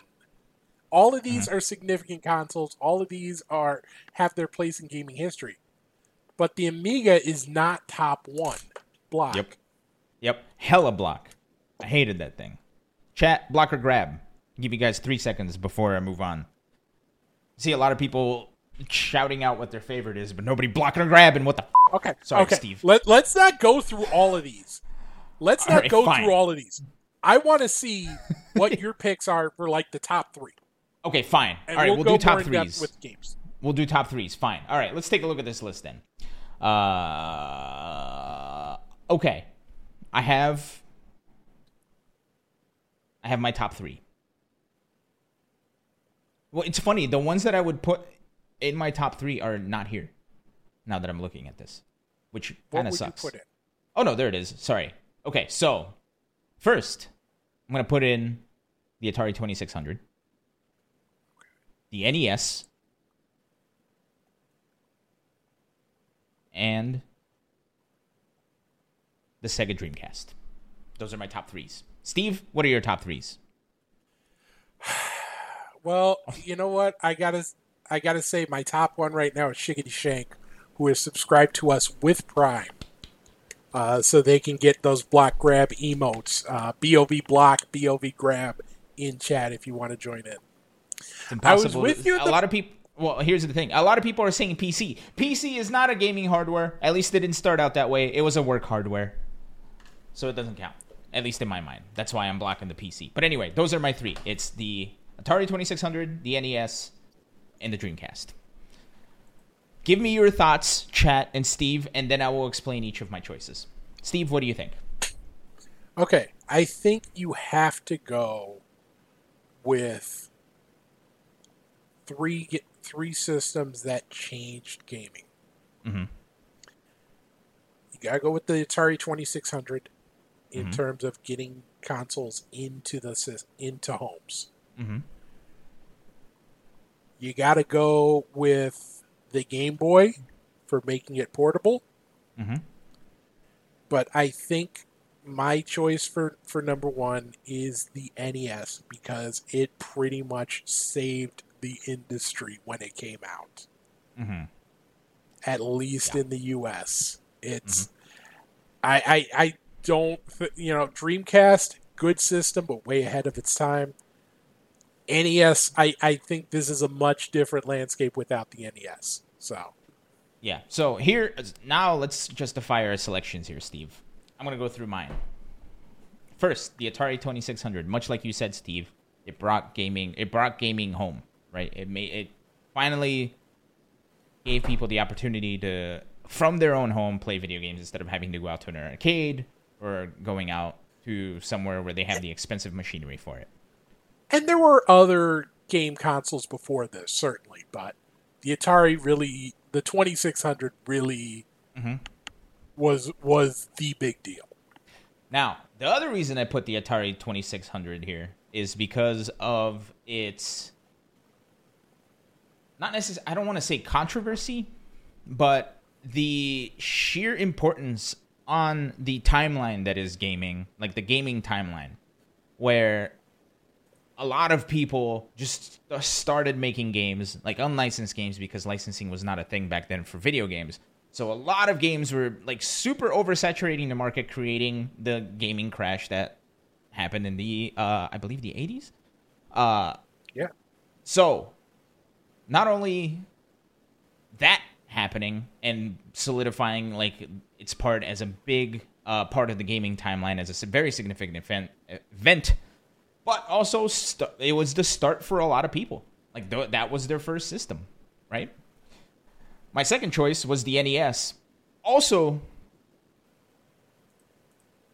All of these mm-hmm. are significant consoles. All of these are have their place in gaming history. But the Amiga is not top one. Block. Yep. Yep. Hella block. I hated that thing. Chat, block or grab give you guys three seconds before I move on. See a lot of people shouting out what their favorite is, but nobody blocking or grabbing. What the? F- okay, sorry, okay. Steve. Let Let's not go through all of these. Let's not right, go fine. through all of these. I want to see what your picks are for like the top three. Okay, fine. And all right, we'll, we'll do top threes with games. We'll do top threes. Fine. All right, let's take a look at this list then. Uh, okay, I have I have my top three. Well, it's funny. The ones that I would put in my top three are not here. Now that I'm looking at this, which kind of sucks. Oh no, there it is. Sorry. Okay, so first I'm gonna put in the Atari 2600, the NES, and the Sega Dreamcast. Those are my top threes. Steve, what are your top threes? Well, you know what? I gotta I gotta say my top one right now is Shiggity Shank who is subscribed to us with Prime. Uh, so they can get those block grab emotes, uh, BOV block, BOV grab in chat if you want to join in. It's impossible. with you. A the... lot of people. Well, here's the thing. A lot of people are saying PC. PC is not a gaming hardware. At least it didn't start out that way. It was a work hardware, so it doesn't count. At least in my mind. That's why I'm blocking the PC. But anyway, those are my three. It's the Atari 2600, the NES, and the Dreamcast. Give me your thoughts, chat, and Steve, and then I will explain each of my choices. Steve, what do you think? Okay, I think you have to go with three three systems that changed gaming. Mm-hmm. You gotta go with the Atari Twenty Six Hundred in mm-hmm. terms of getting consoles into the into homes. Mm-hmm. You got to go with the Game Boy for making it portable. Mm-hmm. But I think my choice for, for number one is the NES because it pretty much saved the industry when it came out. Mm-hmm. At least yeah. in the U.S., it's. Mm-hmm. I, I I don't you know Dreamcast good system but way ahead of its time. NES, I, I think this is a much different landscape without the NES. So, yeah. So here now, let's justify our selections here, Steve. I'm gonna go through mine. First, the Atari 2600. Much like you said, Steve, it brought gaming. It brought gaming home, right? It made it finally gave people the opportunity to, from their own home, play video games instead of having to go out to an arcade or going out to somewhere where they have the expensive machinery for it and there were other game consoles before this, certainly, but the Atari really, the 2600 really mm-hmm. was was the big deal. Now, the other reason I put the Atari 2600 here is because of its not necessarily I don't want to say controversy, but the sheer importance on the timeline that is gaming, like the gaming timeline, where a lot of people just started making games, like unlicensed games, because licensing was not a thing back then for video games. So a lot of games were like super oversaturating the market, creating the gaming crash that happened in the, uh, I believe, the 80s. Uh, yeah. So not only that happening and solidifying like its part as a big uh, part of the gaming timeline as a very significant event, event but also st- it was the start for a lot of people. Like th- that was their first system, right? My second choice was the NES. Also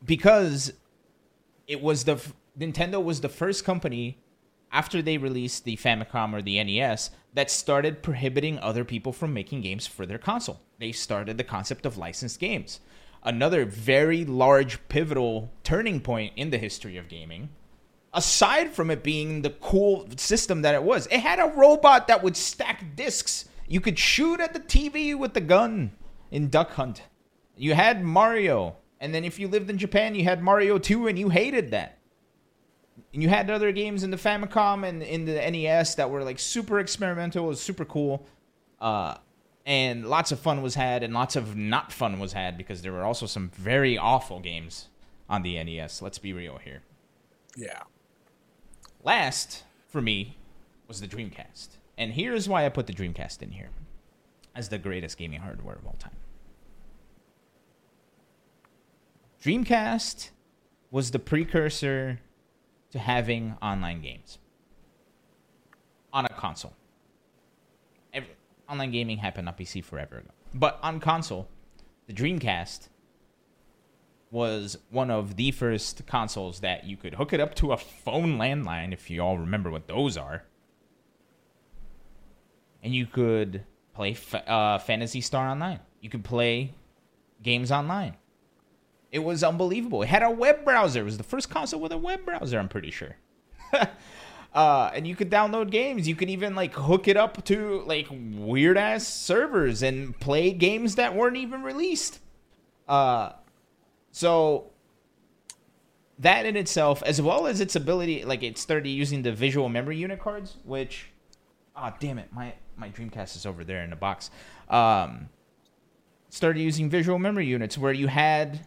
because it was the f- Nintendo was the first company after they released the Famicom or the NES that started prohibiting other people from making games for their console. They started the concept of licensed games. Another very large pivotal turning point in the history of gaming aside from it being the cool system that it was, it had a robot that would stack discs. You could shoot at the TV with the gun in Duck Hunt. You had Mario, and then if you lived in Japan, you had Mario 2, and you hated that. And you had other games in the Famicom and in the NES that were like super experimental, was super cool. Uh, and lots of fun was had, and lots of not fun was had because there were also some very awful games on the NES. Let's be real here. Yeah. Last for me was the Dreamcast. And here's why I put the Dreamcast in here as the greatest gaming hardware of all time. Dreamcast was the precursor to having online games on a console. Every, online gaming happened on PC forever ago. But on console, the Dreamcast was one of the first consoles that you could hook it up to a phone landline, if you all remember what those are. And you could play uh, Phantasy Star Online. You could play games online. It was unbelievable. It had a web browser. It was the first console with a web browser, I'm pretty sure. uh, and you could download games. You could even like hook it up to like weird ass servers and play games that weren't even released. Uh, so that in itself, as well as its ability, like it started using the visual memory unit cards, which, ah, oh, damn it, my my Dreamcast is over there in the box. Um, started using visual memory units where you had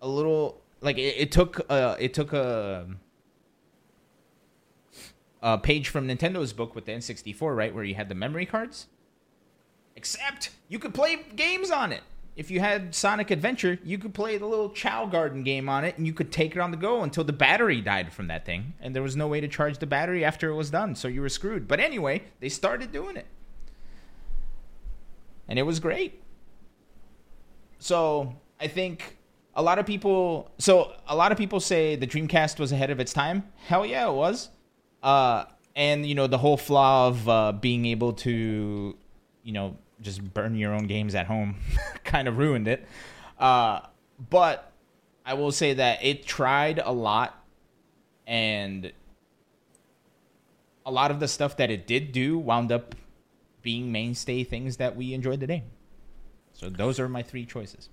a little like it, it took uh it took a a page from Nintendo's book with the N64, right, where you had the memory cards. Except you could play games on it. If you had Sonic Adventure, you could play the little Chao Garden game on it, and you could take it on the go until the battery died from that thing, and there was no way to charge the battery after it was done, so you were screwed. But anyway, they started doing it, and it was great. So I think a lot of people. So a lot of people say the Dreamcast was ahead of its time. Hell yeah, it was. Uh, and you know the whole flaw of uh, being able to, you know, just burn your own games at home, kind of ruined it. Uh, but I will say that it tried a lot, and a lot of the stuff that it did do wound up being mainstay things that we enjoyed today. So those are my three choices.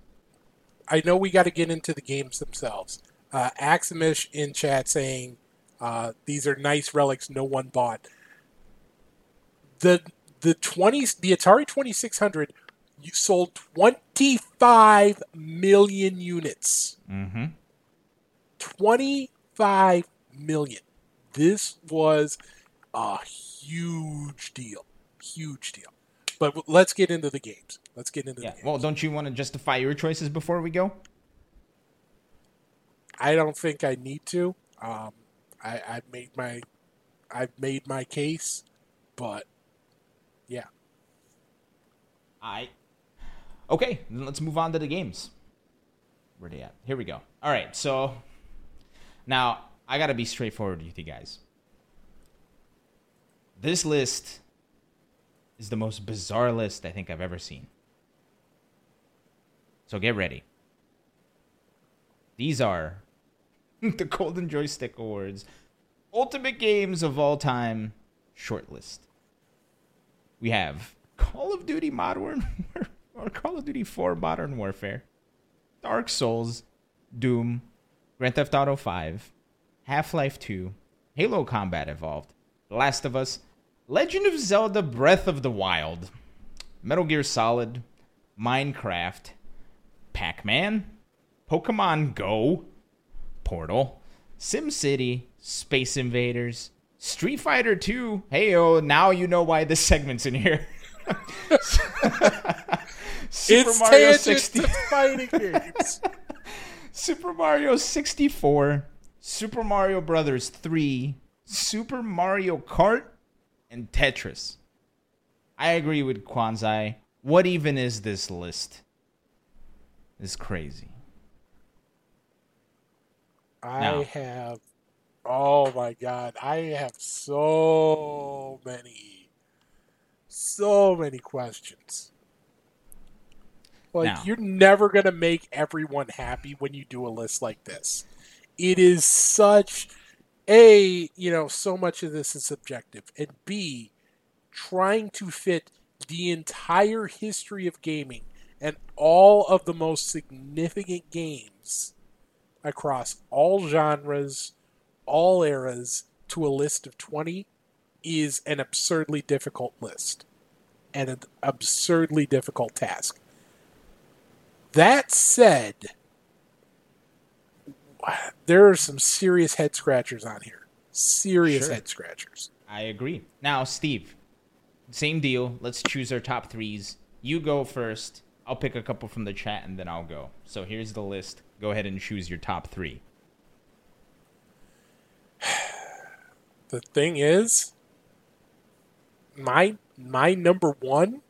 I know we got to get into the games themselves. Uh, Aximish in chat saying uh, these are nice relics no one bought. The the twenty the Atari twenty six hundred sold twenty five million units. Mm-hmm. Twenty five million. This was a huge deal. Huge deal. But let's get into the games. Let's get into yeah. the games. Well, don't you want to justify your choices before we go? I don't think I need to. Um, I, I made my I've made my case, but yeah. I okay. Then let's move on to the games. Where they at? Here we go. All right. So now I gotta be straightforward with you guys. This list is the most bizarre list I think I've ever seen. So get ready. These are the Golden Joystick Awards Ultimate Games of All Time shortlist. We have. Call of Duty Modern or Call of Duty 4 Modern Warfare, Dark Souls, Doom, Grand Theft Auto 5, Half-Life 2, Halo Combat Evolved, Last of Us, Legend of Zelda Breath of the Wild, Metal Gear Solid, Minecraft, Pac-Man, Pokemon Go, Portal, SimCity, Space Invaders, Street Fighter 2. Hey, oh, now you know why this segment's in here. Super it's Mario 60 fighting games. Super Mario 64, Super Mario Brothers 3, Super Mario Kart, and Tetris. I agree with Kwanzai. What even is this list? It's crazy. I now. have oh my god, I have so many so many questions. Like now. you're never going to make everyone happy when you do a list like this. It is such a, you know, so much of this is subjective and B trying to fit the entire history of gaming and all of the most significant games across all genres, all eras to a list of 20 is an absurdly difficult list and an absurdly difficult task. That said, there are some serious head scratchers on here. Serious sure. head scratchers. I agree. Now, Steve, same deal. Let's choose our top threes. You go first. I'll pick a couple from the chat and then I'll go. So here's the list. Go ahead and choose your top three. The thing is, my my number one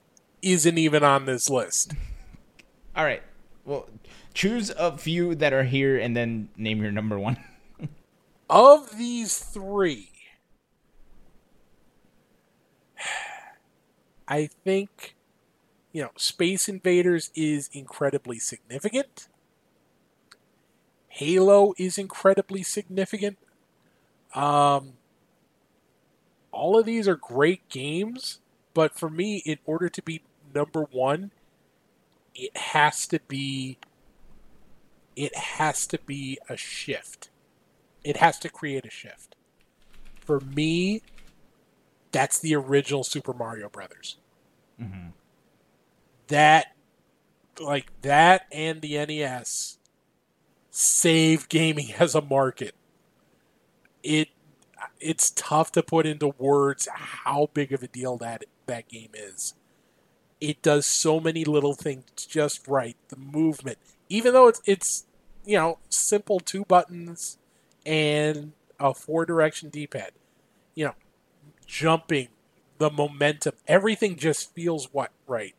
isn't even on this list. All right. Well, choose a few that are here and then name your number one. of these three, I think you know, Space Invaders is incredibly significant. Halo is incredibly significant. Um, all of these are great games, but for me, in order to be number one, it has to be it has to be a shift. It has to create a shift. For me, that's the original Super Mario Brothers. Mm-hmm that like that and the NES save gaming as a market. It it's tough to put into words how big of a deal that that game is. It does so many little things just right. The movement, even though it's it's you know simple two buttons and a four direction D pad, you know, jumping, the momentum, everything just feels what right.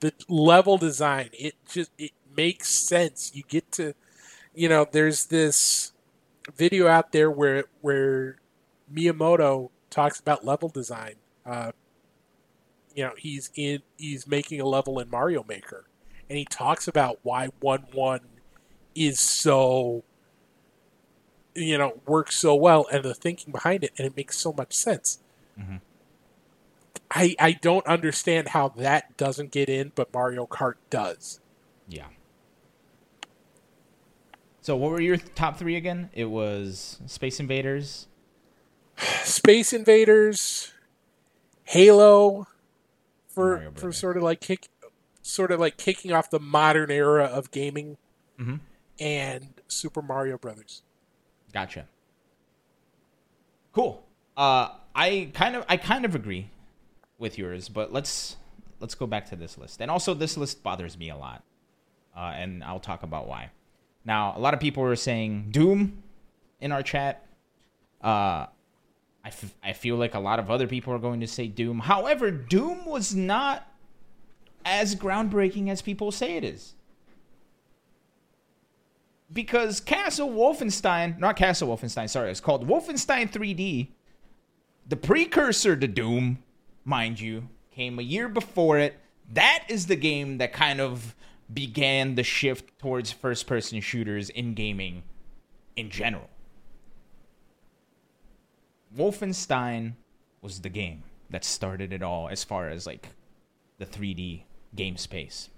The level design, it just it makes sense. You get to, you know, there's this video out there where where Miyamoto talks about level design. Uh, you know, he's in he's making a level in Mario Maker, and he talks about why one one is so you know works so well and the thinking behind it, and it makes so much sense. Mm-hmm. I I don't understand how that doesn't get in, but Mario Kart does. Yeah. So what were your top three again? It was Space Invaders, Space Invaders, Halo, for for sort of like kick, sort of like kicking off the modern era of gaming, mm-hmm. and Super Mario Brothers. Gotcha. Cool. Uh, I kind of I kind of agree with yours, but let's let's go back to this list. And also, this list bothers me a lot, uh, and I'll talk about why. Now, a lot of people were saying Doom in our chat. Uh, I, f- I feel like a lot of other people are going to say Doom. However, Doom was not as groundbreaking as people say it is. Because Castle Wolfenstein, not Castle Wolfenstein, sorry, it's called Wolfenstein 3D. The precursor to Doom, mind you, came a year before it. That is the game that kind of began the shift towards first person shooters in gaming in general. Wolfenstein was the game that started it all as far as like the 3D game space.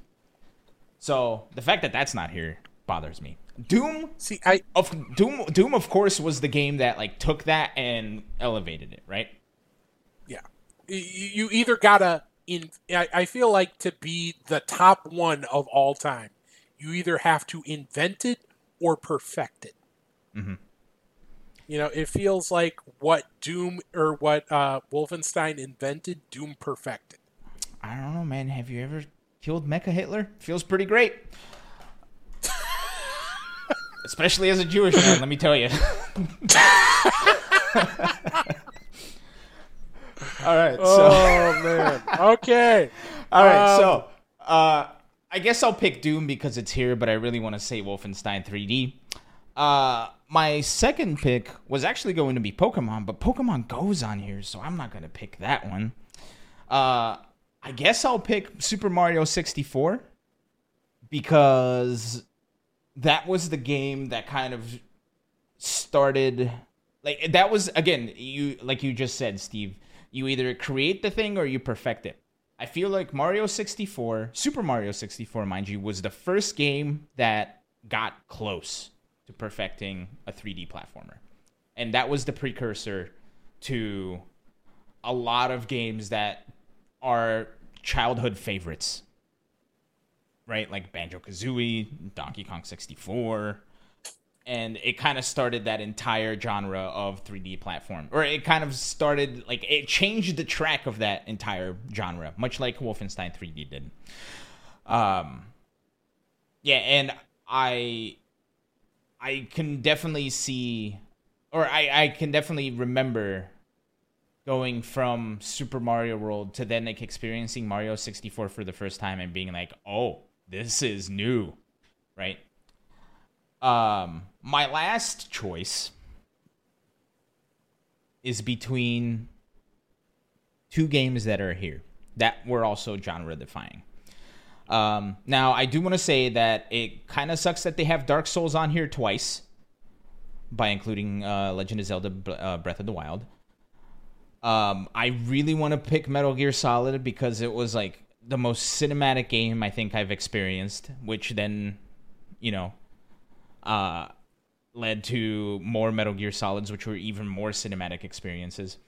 So the fact that that's not here bothers me. Doom, see, I of Doom, Doom, of course, was the game that like took that and elevated it, right? Yeah, you either gotta in. I feel like to be the top one of all time, you either have to invent it or perfect it. Mm-hmm. You know, it feels like what Doom or what uh, Wolfenstein invented, Doom perfected. I don't know, man. Have you ever killed Mecha Hitler? Feels pretty great. Especially as a Jewish man, let me tell you. All right. So. Oh man. Okay. All right. Um, so, uh, I guess I'll pick Doom because it's here, but I really want to say Wolfenstein 3D. Uh, my second pick was actually going to be Pokemon, but Pokemon goes on here, so I'm not gonna pick that one. Uh, I guess I'll pick Super Mario 64 because that was the game that kind of started like that was again you like you just said Steve you either create the thing or you perfect it I feel like Mario 64 Super Mario 64 mind you was the first game that got close to perfecting a 3D platformer. And that was the precursor to a lot of games that are childhood favorites. Right? Like Banjo Kazooie, Donkey Kong 64. And it kind of started that entire genre of 3D platform. Or it kind of started, like, it changed the track of that entire genre, much like Wolfenstein 3D did. Um, yeah, and I I can definitely see, or I, I can definitely remember going from Super Mario World to then like experiencing Mario 64 for the first time and being like, oh, this is new, right? Um, my last choice is between two games that are here that were also genre defying. Um, now, I do want to say that it kind of sucks that they have Dark Souls on here twice by including uh, Legend of Zelda uh, Breath of the Wild. Um, I really want to pick Metal Gear Solid because it was like the most cinematic game I think I've experienced, which then, you know, uh, led to more Metal Gear Solids, which were even more cinematic experiences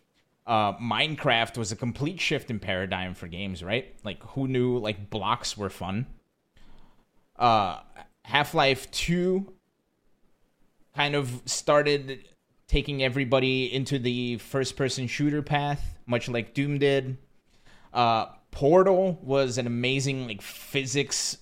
uh, Minecraft was a complete shift in paradigm for games, right? Like, who knew like blocks were fun? Uh, Half Life Two kind of started taking everybody into the first person shooter path, much like Doom did. Uh, Portal was an amazing like physics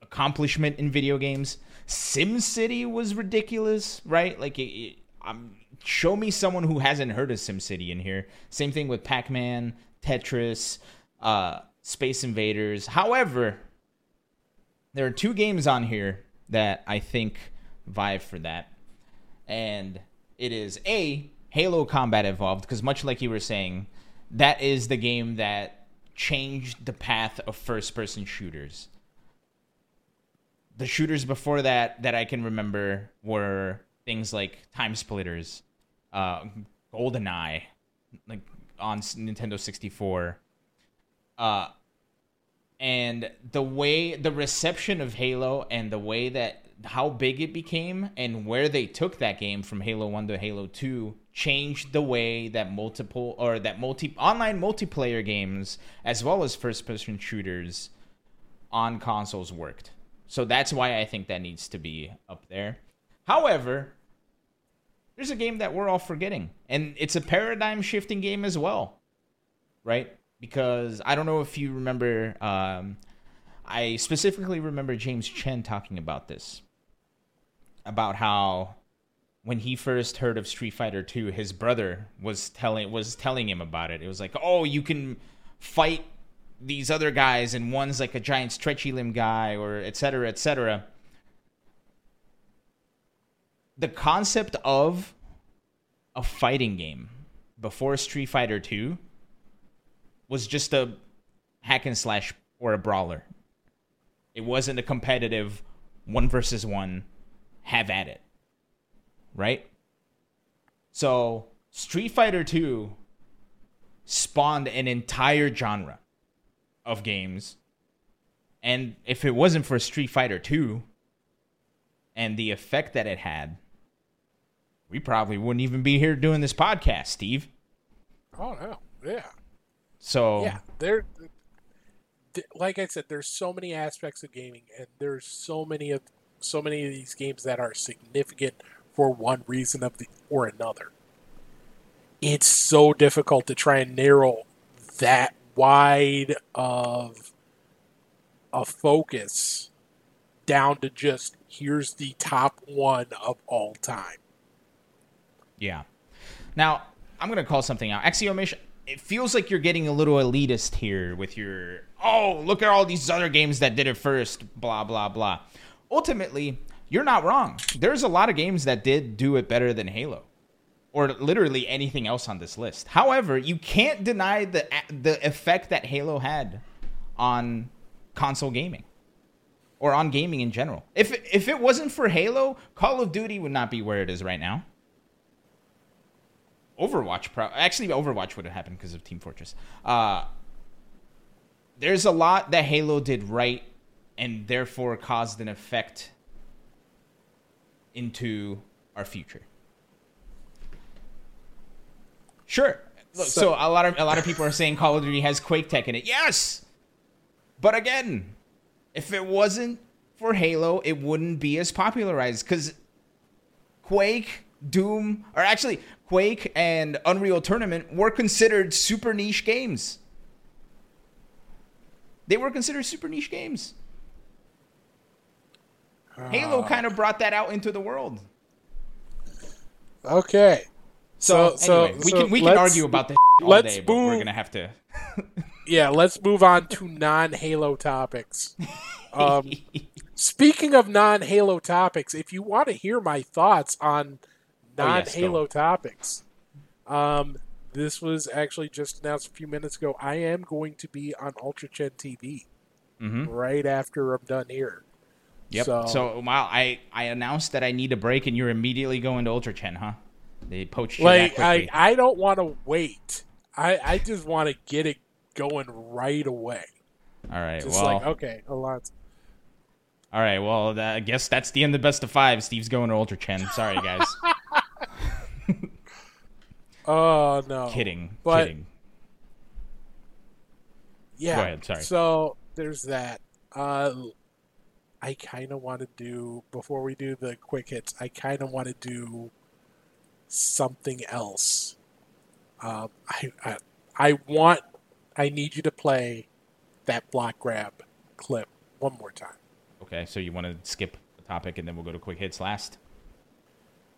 accomplishment in video games. SimCity was ridiculous, right? Like, it, it, um, show me someone who hasn't heard of SimCity in here. Same thing with Pac Man, Tetris, uh, Space Invaders. However, there are two games on here that I think vie for that. And it is A, Halo Combat Evolved, because much like you were saying, that is the game that changed the path of first person shooters. The shooters before that that I can remember were things like Time Splitters, uh, GoldenEye, like on Nintendo 64. Uh, and the way the reception of Halo and the way that how big it became and where they took that game from Halo 1 to Halo 2 changed the way that multiple or that multi online multiplayer games as well as first person shooters on consoles worked. So that's why I think that needs to be up there. However, there's a game that we're all forgetting and it's a paradigm shifting game as well. Right? because I don't know if you remember. Um, I specifically remember James Chen talking about this, about how when he first heard of Street Fighter Two, his brother was telling was telling him about it. It was like, oh, you can fight these other guys, and one's like a giant stretchy limb guy, or etc. etc. The concept of a fighting game before Street Fighter Two was just a hack and slash or a brawler. It wasn't a competitive one versus one, have at it. Right? So, Street Fighter 2 spawned an entire genre of games. And if it wasn't for Street Fighter 2 and the effect that it had, we probably wouldn't even be here doing this podcast, Steve. Oh, no. Yeah. So yeah, there. Like I said, there's so many aspects of gaming, and there's so many of so many of these games that are significant for one reason of the or another. It's so difficult to try and narrow that wide of a focus down to just here's the top one of all time. Yeah. Now I'm gonna call something out. Axiomation it feels like you're getting a little elitist here with your oh look at all these other games that did it first blah blah blah. Ultimately you're not wrong. There's a lot of games that did do it better than halo or literally anything else on this list. However you can't deny the the effect that halo had on console gaming or on gaming in general. If if it wasn't for halo call of duty would not be where it is right now Overwatch, pro- actually, Overwatch would have happened because of Team Fortress. Uh, there's a lot that Halo did right, and therefore caused an effect into our future. Sure. Look, so, so, a lot of a lot of people are saying Call of Duty has Quake tech in it. Yes, but again, if it wasn't for Halo, it wouldn't be as popularized because Quake, Doom, or actually Quake and Unreal Tournament were considered super niche games. They were considered super niche games. Uh, Halo kind of brought that out into the world. Okay. So, so, anyway, so we can we can argue about this let's day, move, we're gonna have to. yeah, let's move on to non-Halo topics. Um, speaking of non-Halo topics, if you want to hear my thoughts on non Halo oh, yes, topics. Um, this was actually just announced a few minutes ago. I am going to be on Ultra Chen TV mm-hmm. right after I'm done here. Yep. So, so wow, I I announced that I need a break, and you're immediately going to Ultra Chen, huh? They poached you like I I don't want to wait. I I just want to get it going right away. All right. Just well, like okay, a lot. All right. Well, I guess that's the end of best of five. Steve's going to Ultra Chen. Sorry, guys. Oh no! Kidding, but, kidding. Yeah. Go ahead. Sorry. So there's that. Uh, I kind of want to do before we do the quick hits. I kind of want to do something else. Um, I, I I want I need you to play that block grab clip one more time. Okay, so you want to skip the topic and then we'll go to quick hits last.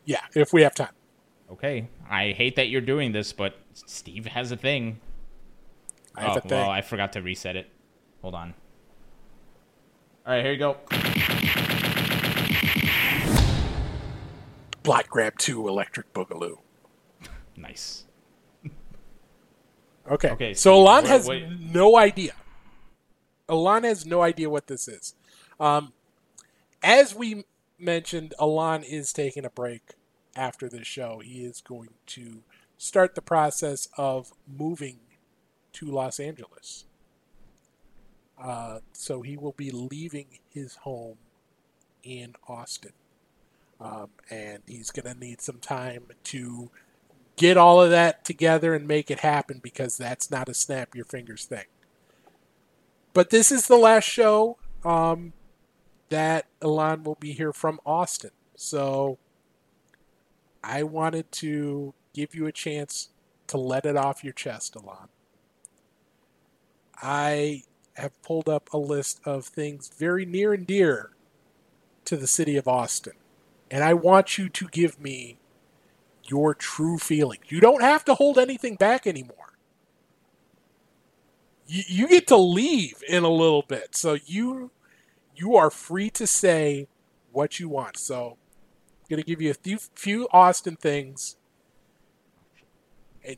Yeah, if we have time. Okay, I hate that you're doing this, but Steve has a thing. I have oh, a thing. well, I forgot to reset it. Hold on. All right, here you go. Block grab two electric boogaloo. Nice. Okay. Okay, So Steve, Alon what- has what- no idea. Alon has no idea what this is. Um, as we mentioned, Alon is taking a break after this show. He is going to start the process of moving to Los Angeles. Uh, so he will be leaving his home in Austin. Um, and he's going to need some time to get all of that together and make it happen because that's not a snap your fingers thing. But this is the last show um, that Elon will be here from Austin. So I wanted to give you a chance to let it off your chest, Elon. I have pulled up a list of things very near and dear to the city of Austin. And I want you to give me your true feelings. You don't have to hold anything back anymore. You, you get to leave in a little bit, so you you are free to say what you want. So, I'm gonna give you a few, few Austin things, and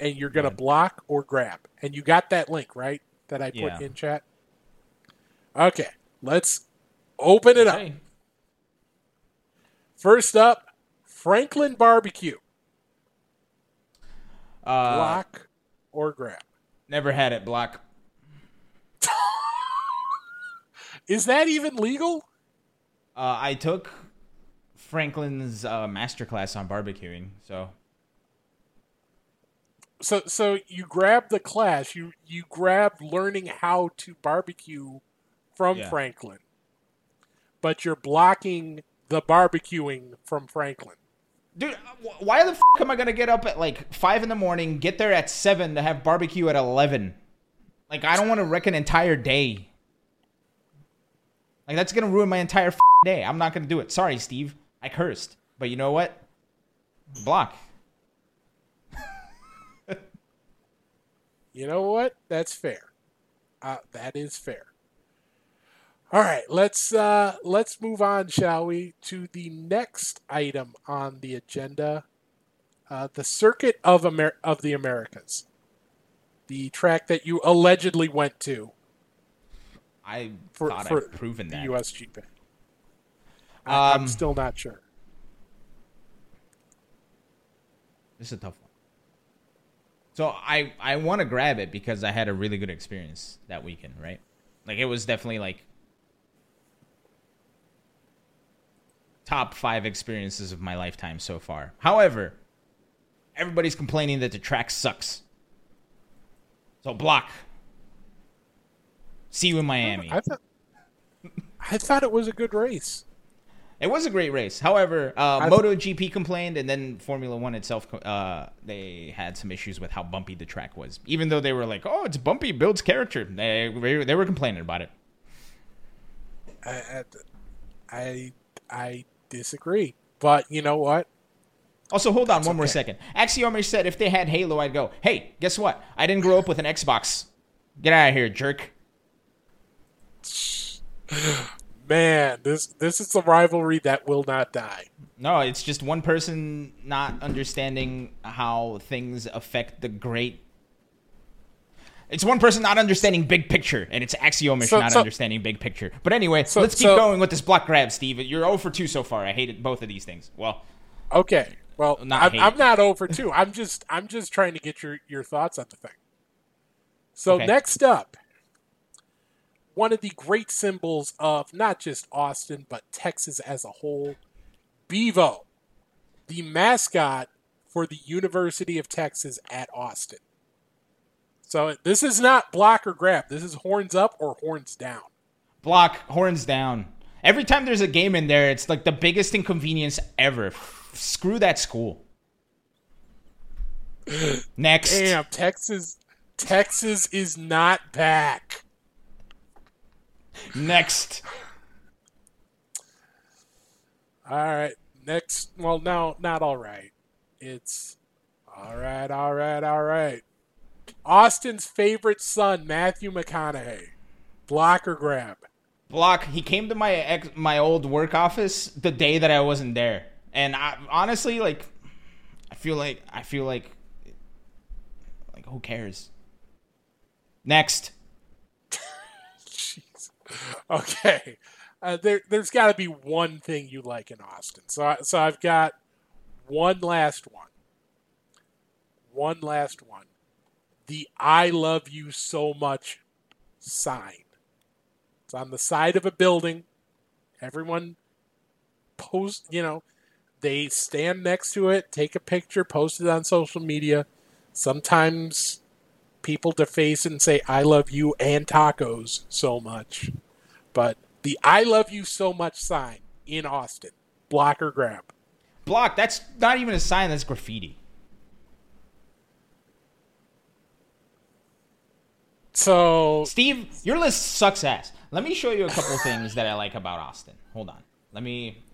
and you're gonna ahead. block or grab. And you got that link right that I put Yeah. in chat. Okay, let's open it up. First up, Franklin Barbecue. Uh, Block or grab. never had it. Block. Is that even legal? Uh, I took Franklin's uh, masterclass on barbecuing, so So so you grab the class, you you grab learning how to barbecue from Yeah. Franklin. But you're blocking the barbecuing from Franklin. Dude, why the f- am I gonna get up at like five in the morning, get there at seven to have barbecue at eleven? Like, I don't want to wreck an entire day. Like, that's gonna ruin my entire f- day. I'm not gonna do it. Sorry, Steve. I cursed, but you know what? Block. You know what? That's fair. Uh, that is fair. All right, let's uh, let's move on, shall we, to the next item on the agenda: uh, the Circuit of Amer- of the Americas, the track that you allegedly went to I for, thought for I've proven the that. USGP. I, I'm Um, still not sure. This is a tough one. So I I want to grab it because I had a really good experience that weekend, right? Like it was definitely like top 5 experiences of my lifetime so far. However, everybody's complaining that the track sucks. So block. See you in Miami. I thought I thought it was a good race. It was a great race. However, uh, MotoGP complained, and then Formula One itself, uh, they had some issues with how bumpy the track was. Even though they were like, "Oh, it's bumpy, builds character," they they were complaining about it. I I, I disagree, but you know what? Also, hold on one more okay. second. Axiomer said if they had Halo, I'd go. Hey, guess what? I didn't grow up with an Xbox. Get out of here, jerk. Man, this this is a rivalry that will not die. No, it's just one person not understanding how things affect the great. It's one person not understanding big picture, and it's Axiomish So- not so- understanding big picture. But anyway, So- let's keep going with this block grab, Steve. You're 0 for 2 so far. I hated both of these things. Well, Okay. Well, Not I'm. I'm not over two. I'm just I'm just trying to get your your thoughts on the thing. So Okay. next up, one of the great symbols of not just Austin but Texas as a whole, Bevo, the mascot for the University of Texas at Austin. So this is not block or grab. This is horns up or horns down. block, horns down. Every time there's a game in there, it's like the biggest inconvenience ever. Screw that school. Next. Damn, Texas Texas is not back. Next. All right. Next. Well, no, not all right. It's all right, all right, all right. Austin's favorite son, Matthew McConaughey. Block or grab? Block. He came to my ex, my old work office the day that I wasn't there, and I honestly like. I feel like I feel like like who cares? Next. Okay. Uh, there, there's got to be one thing you like in Austin. So, so I've got one last one. One last one. The "I love you so much" sign. It's on the side of a building. Everyone post, you know, they stand next to it, take a picture, post it on social media. Sometimes people to face and say, I love you and tacos so much. But the I love you so much sign in Austin, block or grab. Block. That's not even a sign. That's graffiti. So, Steve, your list sucks ass. Let me show you a couple things that I like about Austin. Hold on. Let me.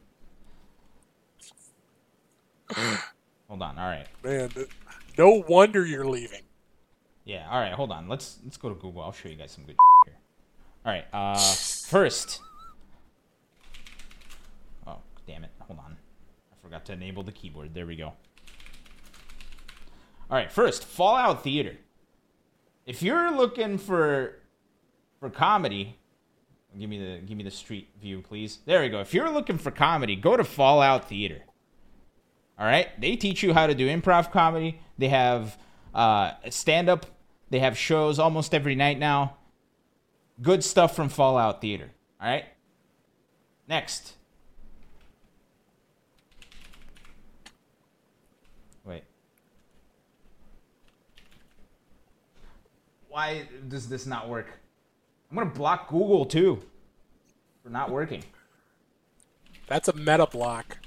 Hold on. All right. man, no wonder you're leaving. Yeah. All right. Hold on. Let's let's go to Google. I'll show you guys some good here. All right. Uh, first. Oh, damn it. Hold on. I forgot to enable the keyboard. There we go. All right. First, Fallout Theater. If you're looking for for comedy, give me the give me the street view, please. There we go. If you're looking for comedy, go to Fallout Theater. All right, they teach you how to do improv comedy. They have uh, stand up. They have shows almost every night now. Good stuff from Fallout Theater. All right. Next. Wait. Why does this not work? I'm gonna block Google too for not working. That's a meta block.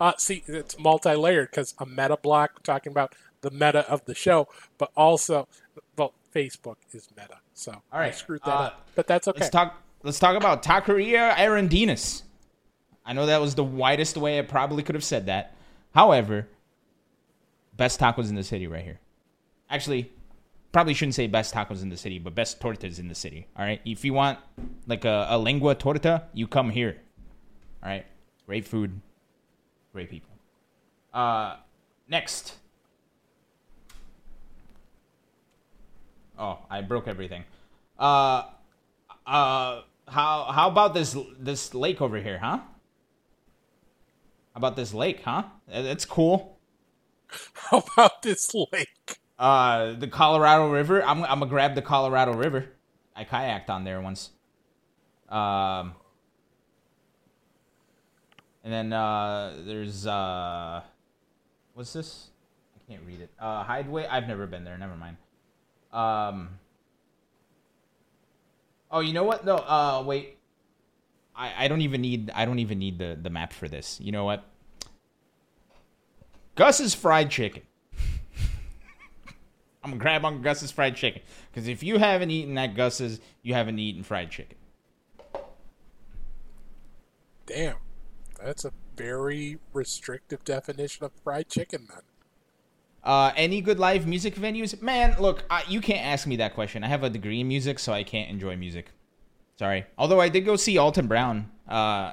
Uh, see, it's multi-layered because a meta block talking about the meta of the show, but also, well, Facebook is meta, so All right, I screwed that uh, up. But that's okay. Let's talk. Let's talk about Taqueria Arandinas. I know that was the widest way I probably could have said that. However, best tacos in the city right here. Actually, probably shouldn't say best tacos in the city, but best tortas in the city. All right. If you want like a, a lengua torta, you come here. All right. Great food, great people. Uh, next. Oh, I broke everything. Uh, uh, how how about this this lake over here, huh? How about this lake, huh? That's cool. How about this lake? Uh, the Colorado River. I'm I'm gonna grab the Colorado River. I kayaked on there once. Um, and then uh, there's uh, what's this? I can't read it. Uh, Hideaway. I've never been there. Never mind. Um. Oh, you know what? No. Uh, wait. I, I don't even need I don't even need the the map for this. You know what? Gus's fried chicken. I'm gonna grab on Gus's fried chicken because if you haven't eaten that Gus's, you haven't eaten fried chicken. Damn, that's a very restrictive definition of fried chicken, then. Uh, any good live music venues? Man, look, I, you can't ask me that question. I have a degree in music, so I can't enjoy music. Sorry. Although I did go see Alton Brown uh,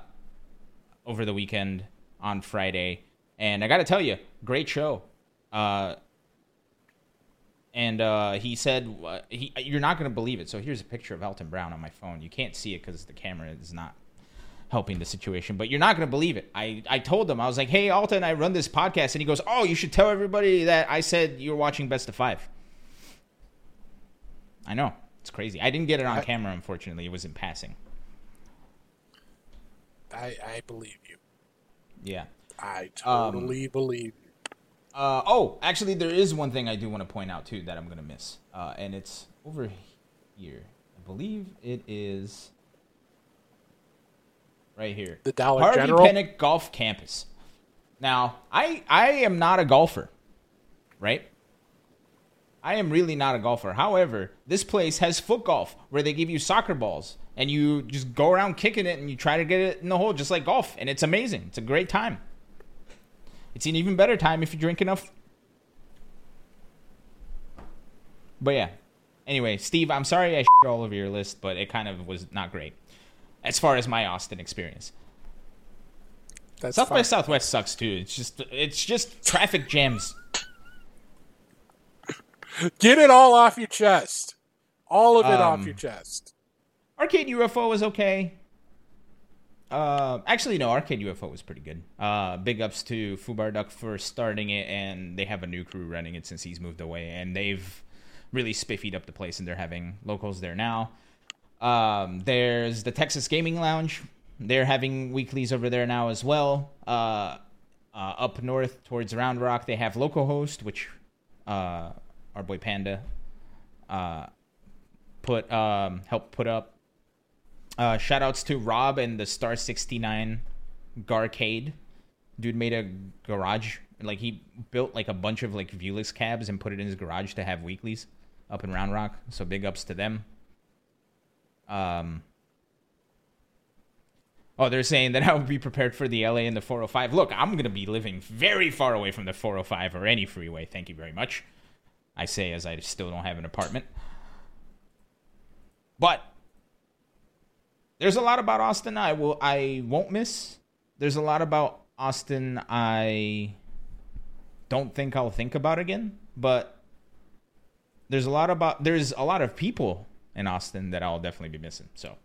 over the weekend on Friday, and I got to tell you, great show. Uh, and uh, he said, uh, he, "You're not going to believe it." So here's a picture of Alton Brown on my phone. You can't see it because the camera is not helping the situation, but you're not going to believe it. I, I told him, I was like, hey, Alton, I run this podcast. And he goes, oh, you should tell everybody that I said you're watching Best of Five. I know. It's crazy. I didn't get it on I- camera, unfortunately. It was in passing. I I believe you. Yeah. I Um, totally believe you. Uh, oh, actually, there is one thing I do want to point out, too, that I'm going to miss. Uh, and it's over here. I believe it is. Right here. The Dollar Harvey General? Penick Golf Campus. Now, I I am not a golfer, right? I am really not a golfer. However, this place has foot golf where they give you soccer balls and you just go around kicking it and you try to get it in the hole just like golf and it's amazing. It's a great time. It's an even better time if you drink enough. But yeah. Anyway, Steve, I'm sorry I all over your list, but it kind of was not great as far as my Austin experience. That's South by. Southwest sucks too. It's just it's just traffic jams. Get it all off your chest. All of it off Um, your chest. Arcade UFO was okay. Uh, actually, no. Arcade UFO was pretty good. Uh, big ups to Fubar Duck for starting it, and they have a new crew running it since he's moved away, and they've really spiffied up the place, and they're having locals there now. Um, there's the Texas Gaming Lounge. They're having weeklies over there now as well. Uh, uh, up north towards Round Rock, they have Local Host, which uh, our boy Panda uh, put um, helped put up. Uh, shout outs to Rob and the Star 69 Garcade. Dude made a garage. Like, he built like a bunch of like Vewlix cabs and put it in his garage to have weeklies up in Round Rock. So big ups to them. Um, oh, they're saying that I would be prepared for the LA and the 405. Look, I'm going to be living very far away from the 405 or any freeway. Thank you very much. I say as I still don't have an apartment. But there's a lot about Austin I will I won't miss. There's a lot about Austin I don't think I'll think about again, but there's a lot about there's a lot of people in Austin that I'll definitely be missing. So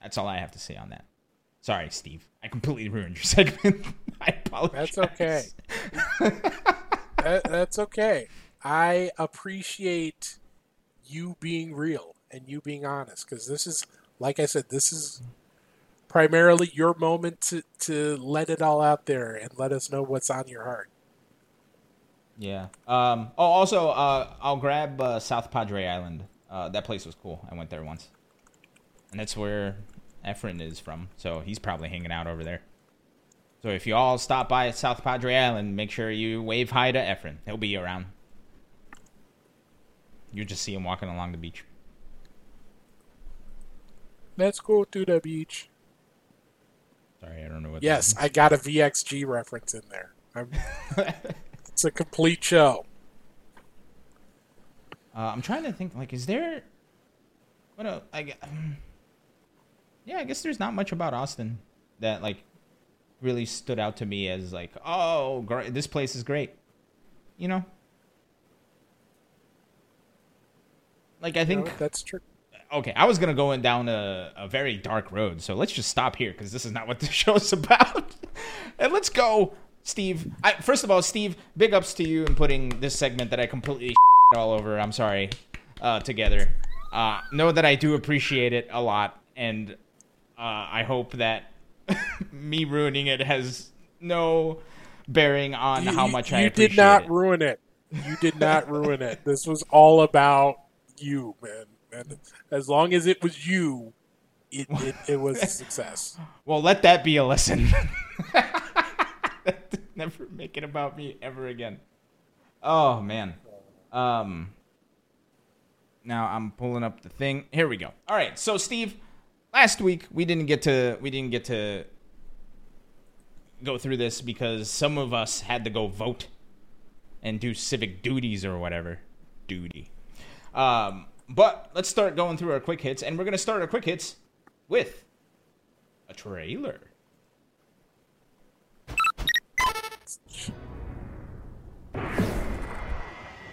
that's all I have to say on that. Sorry, Steve. I completely ruined your segment. I apologize. That's okay. that, that's okay. I appreciate you being real and you being honest because this is, like I said, this is primarily your moment to, to let it all out there and let us know what's on your heart. Yeah. Um. Oh, also, uh, I'll grab uh, South Padre Island. Uh, that place was cool. I went there once, and that's where Efren is from. So he's probably hanging out over there. So if you all stop by at South Padre Island, make sure you wave hi to Efren. He'll be around. You just see him walking along the beach. Let's go to the beach. Sorry, I don't know what. Yes, I got a VXG reference in there. It's a complete show. Uh, I'm trying to think. Like, is there? What? A, I, gue- um, yeah, I guess there's not much about Austin that like really stood out to me as like, oh, gr- this place is great. You know. Like I think know, that's true. okay, I was gonna go in down a, a very dark road, so let's just stop here because this is not what the show's about. and let's go, Steve. I, first of all, Steve, big ups to you in putting this segment that I completely all over. I'm sorry, uh, together. Uh, know that I do appreciate it a lot, and uh, I hope that me ruining it has no bearing on You- how much you I appreciate it. You did not it. ruin it. You did not ruin it. This was all about you, man. And as long as it was you, it it, it was a success. Well, let that be a lesson. Never make it about me ever again. Oh man. Um. Now I'm pulling up the thing. Here we go. All right. So Steve, last week we didn't get to we didn't get to go through this because some of us had to go vote and do civic duties or whatever duty. Um, but let's start going through our quick hits, and we're gonna start our quick hits with a trailer.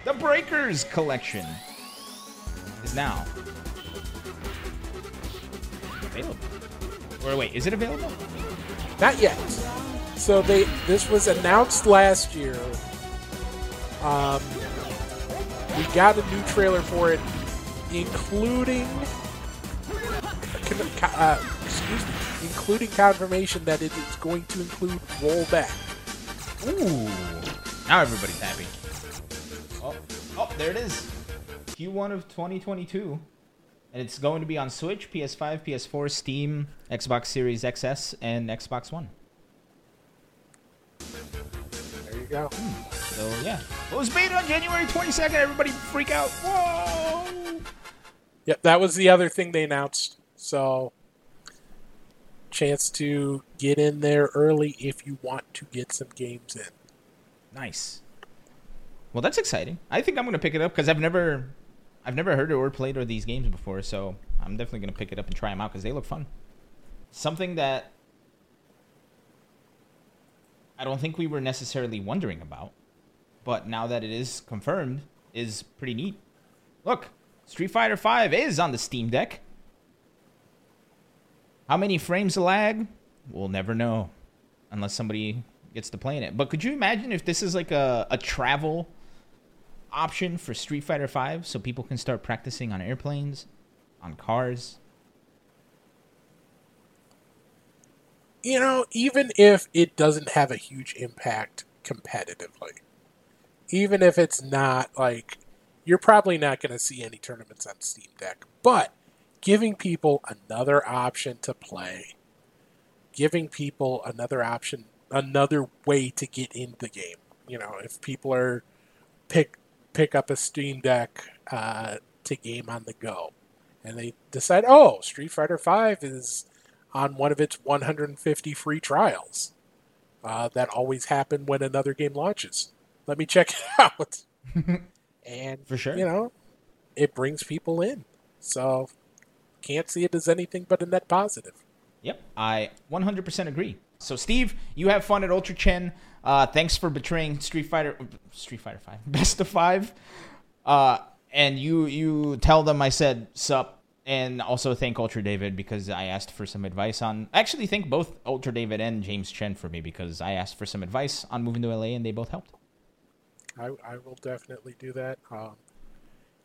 The Breakers collection is now available. Or wait, is it available? Not yet. So they this was announced last year. Um, we got a new trailer for it, including uh, excuse me, including confirmation that it is going to include rollback. Ooh. Now everybody's happy. Oh, oh, there it is. Q1 of 2022. and it's going to be on Switch, PS5, PS4, Steam, Xbox Series XS, and Xbox One. There you go. Hmm. So yeah, it was made on January 22nd. Everybody freak out! Whoa! Yep, that was the other thing they announced. So, chance to get in there early if you want to get some games in. Nice. Well, that's exciting. I think I'm gonna pick it up because I've never, I've never heard or played or these games before. So I'm definitely gonna pick it up and try them out because they look fun. Something that I don't think we were necessarily wondering about, but now that it is confirmed, is pretty neat. Look, Street Fighter V is on the Steam Deck. How many frames of lag? We'll never know unless somebody gets to playing it. But could you imagine if this is like a, a travel option for Street Fighter V so people can start practicing on airplanes, on cars? You know, even if it doesn't have a huge impact competitively, even if it's not like you're probably not going to see any tournaments on Steam Deck, but giving people another option to play, giving people another option, another way to get into the game. You know, if people are pick pick up a Steam Deck uh, to game on the go, and they decide, oh, Street Fighter V is on one of its 150 free trials uh, that always happen when another game launches. Let me check it out. and For sure. you know, it brings people in. So can't see it as anything but a net positive. Yep, I 100% agree. So, Steve, you have fun at Ultra Chen. Uh, thanks for betraying Street Fighter, Street Fighter Five, Best of Five. Uh, and you you tell them I said sup, and also thank Ultra David because I asked for some advice on. Actually, thank both Ultra David and James Chen for me because I asked for some advice on moving to LA, and they both helped. I, I will definitely do that. Um,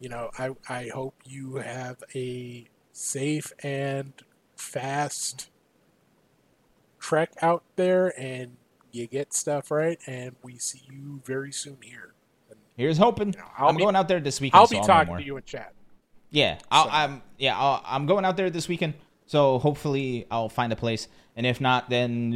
you know, I, I hope you have a safe and fast trek out there and you get stuff right and we see you very soon here. And Here's hoping. You know, I'll I'm be- going out there this weekend. I'll be know talking to you in chat. Yeah, I'll, So- I'm yeah I'll, I'm going out there this weekend. So hopefully I'll find a place, and if not, then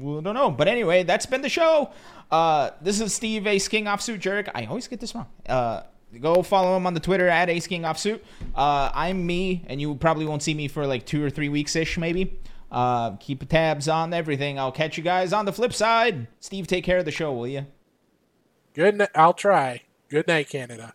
we don't know. But anyway, that's been the show. Uh, this is Steve Ace King Offsuit Jerick. I always get this wrong. Uh, go follow him on the Twitter at Ace King Offsuit. Uh, I'm me, and you probably won't see me for like two or three weeks ish, maybe. Uh, keep tabs on everything. I'll catch you guys on the flip side. Steve, take care of the show, will you? Good. I'll try. Good night, Canada.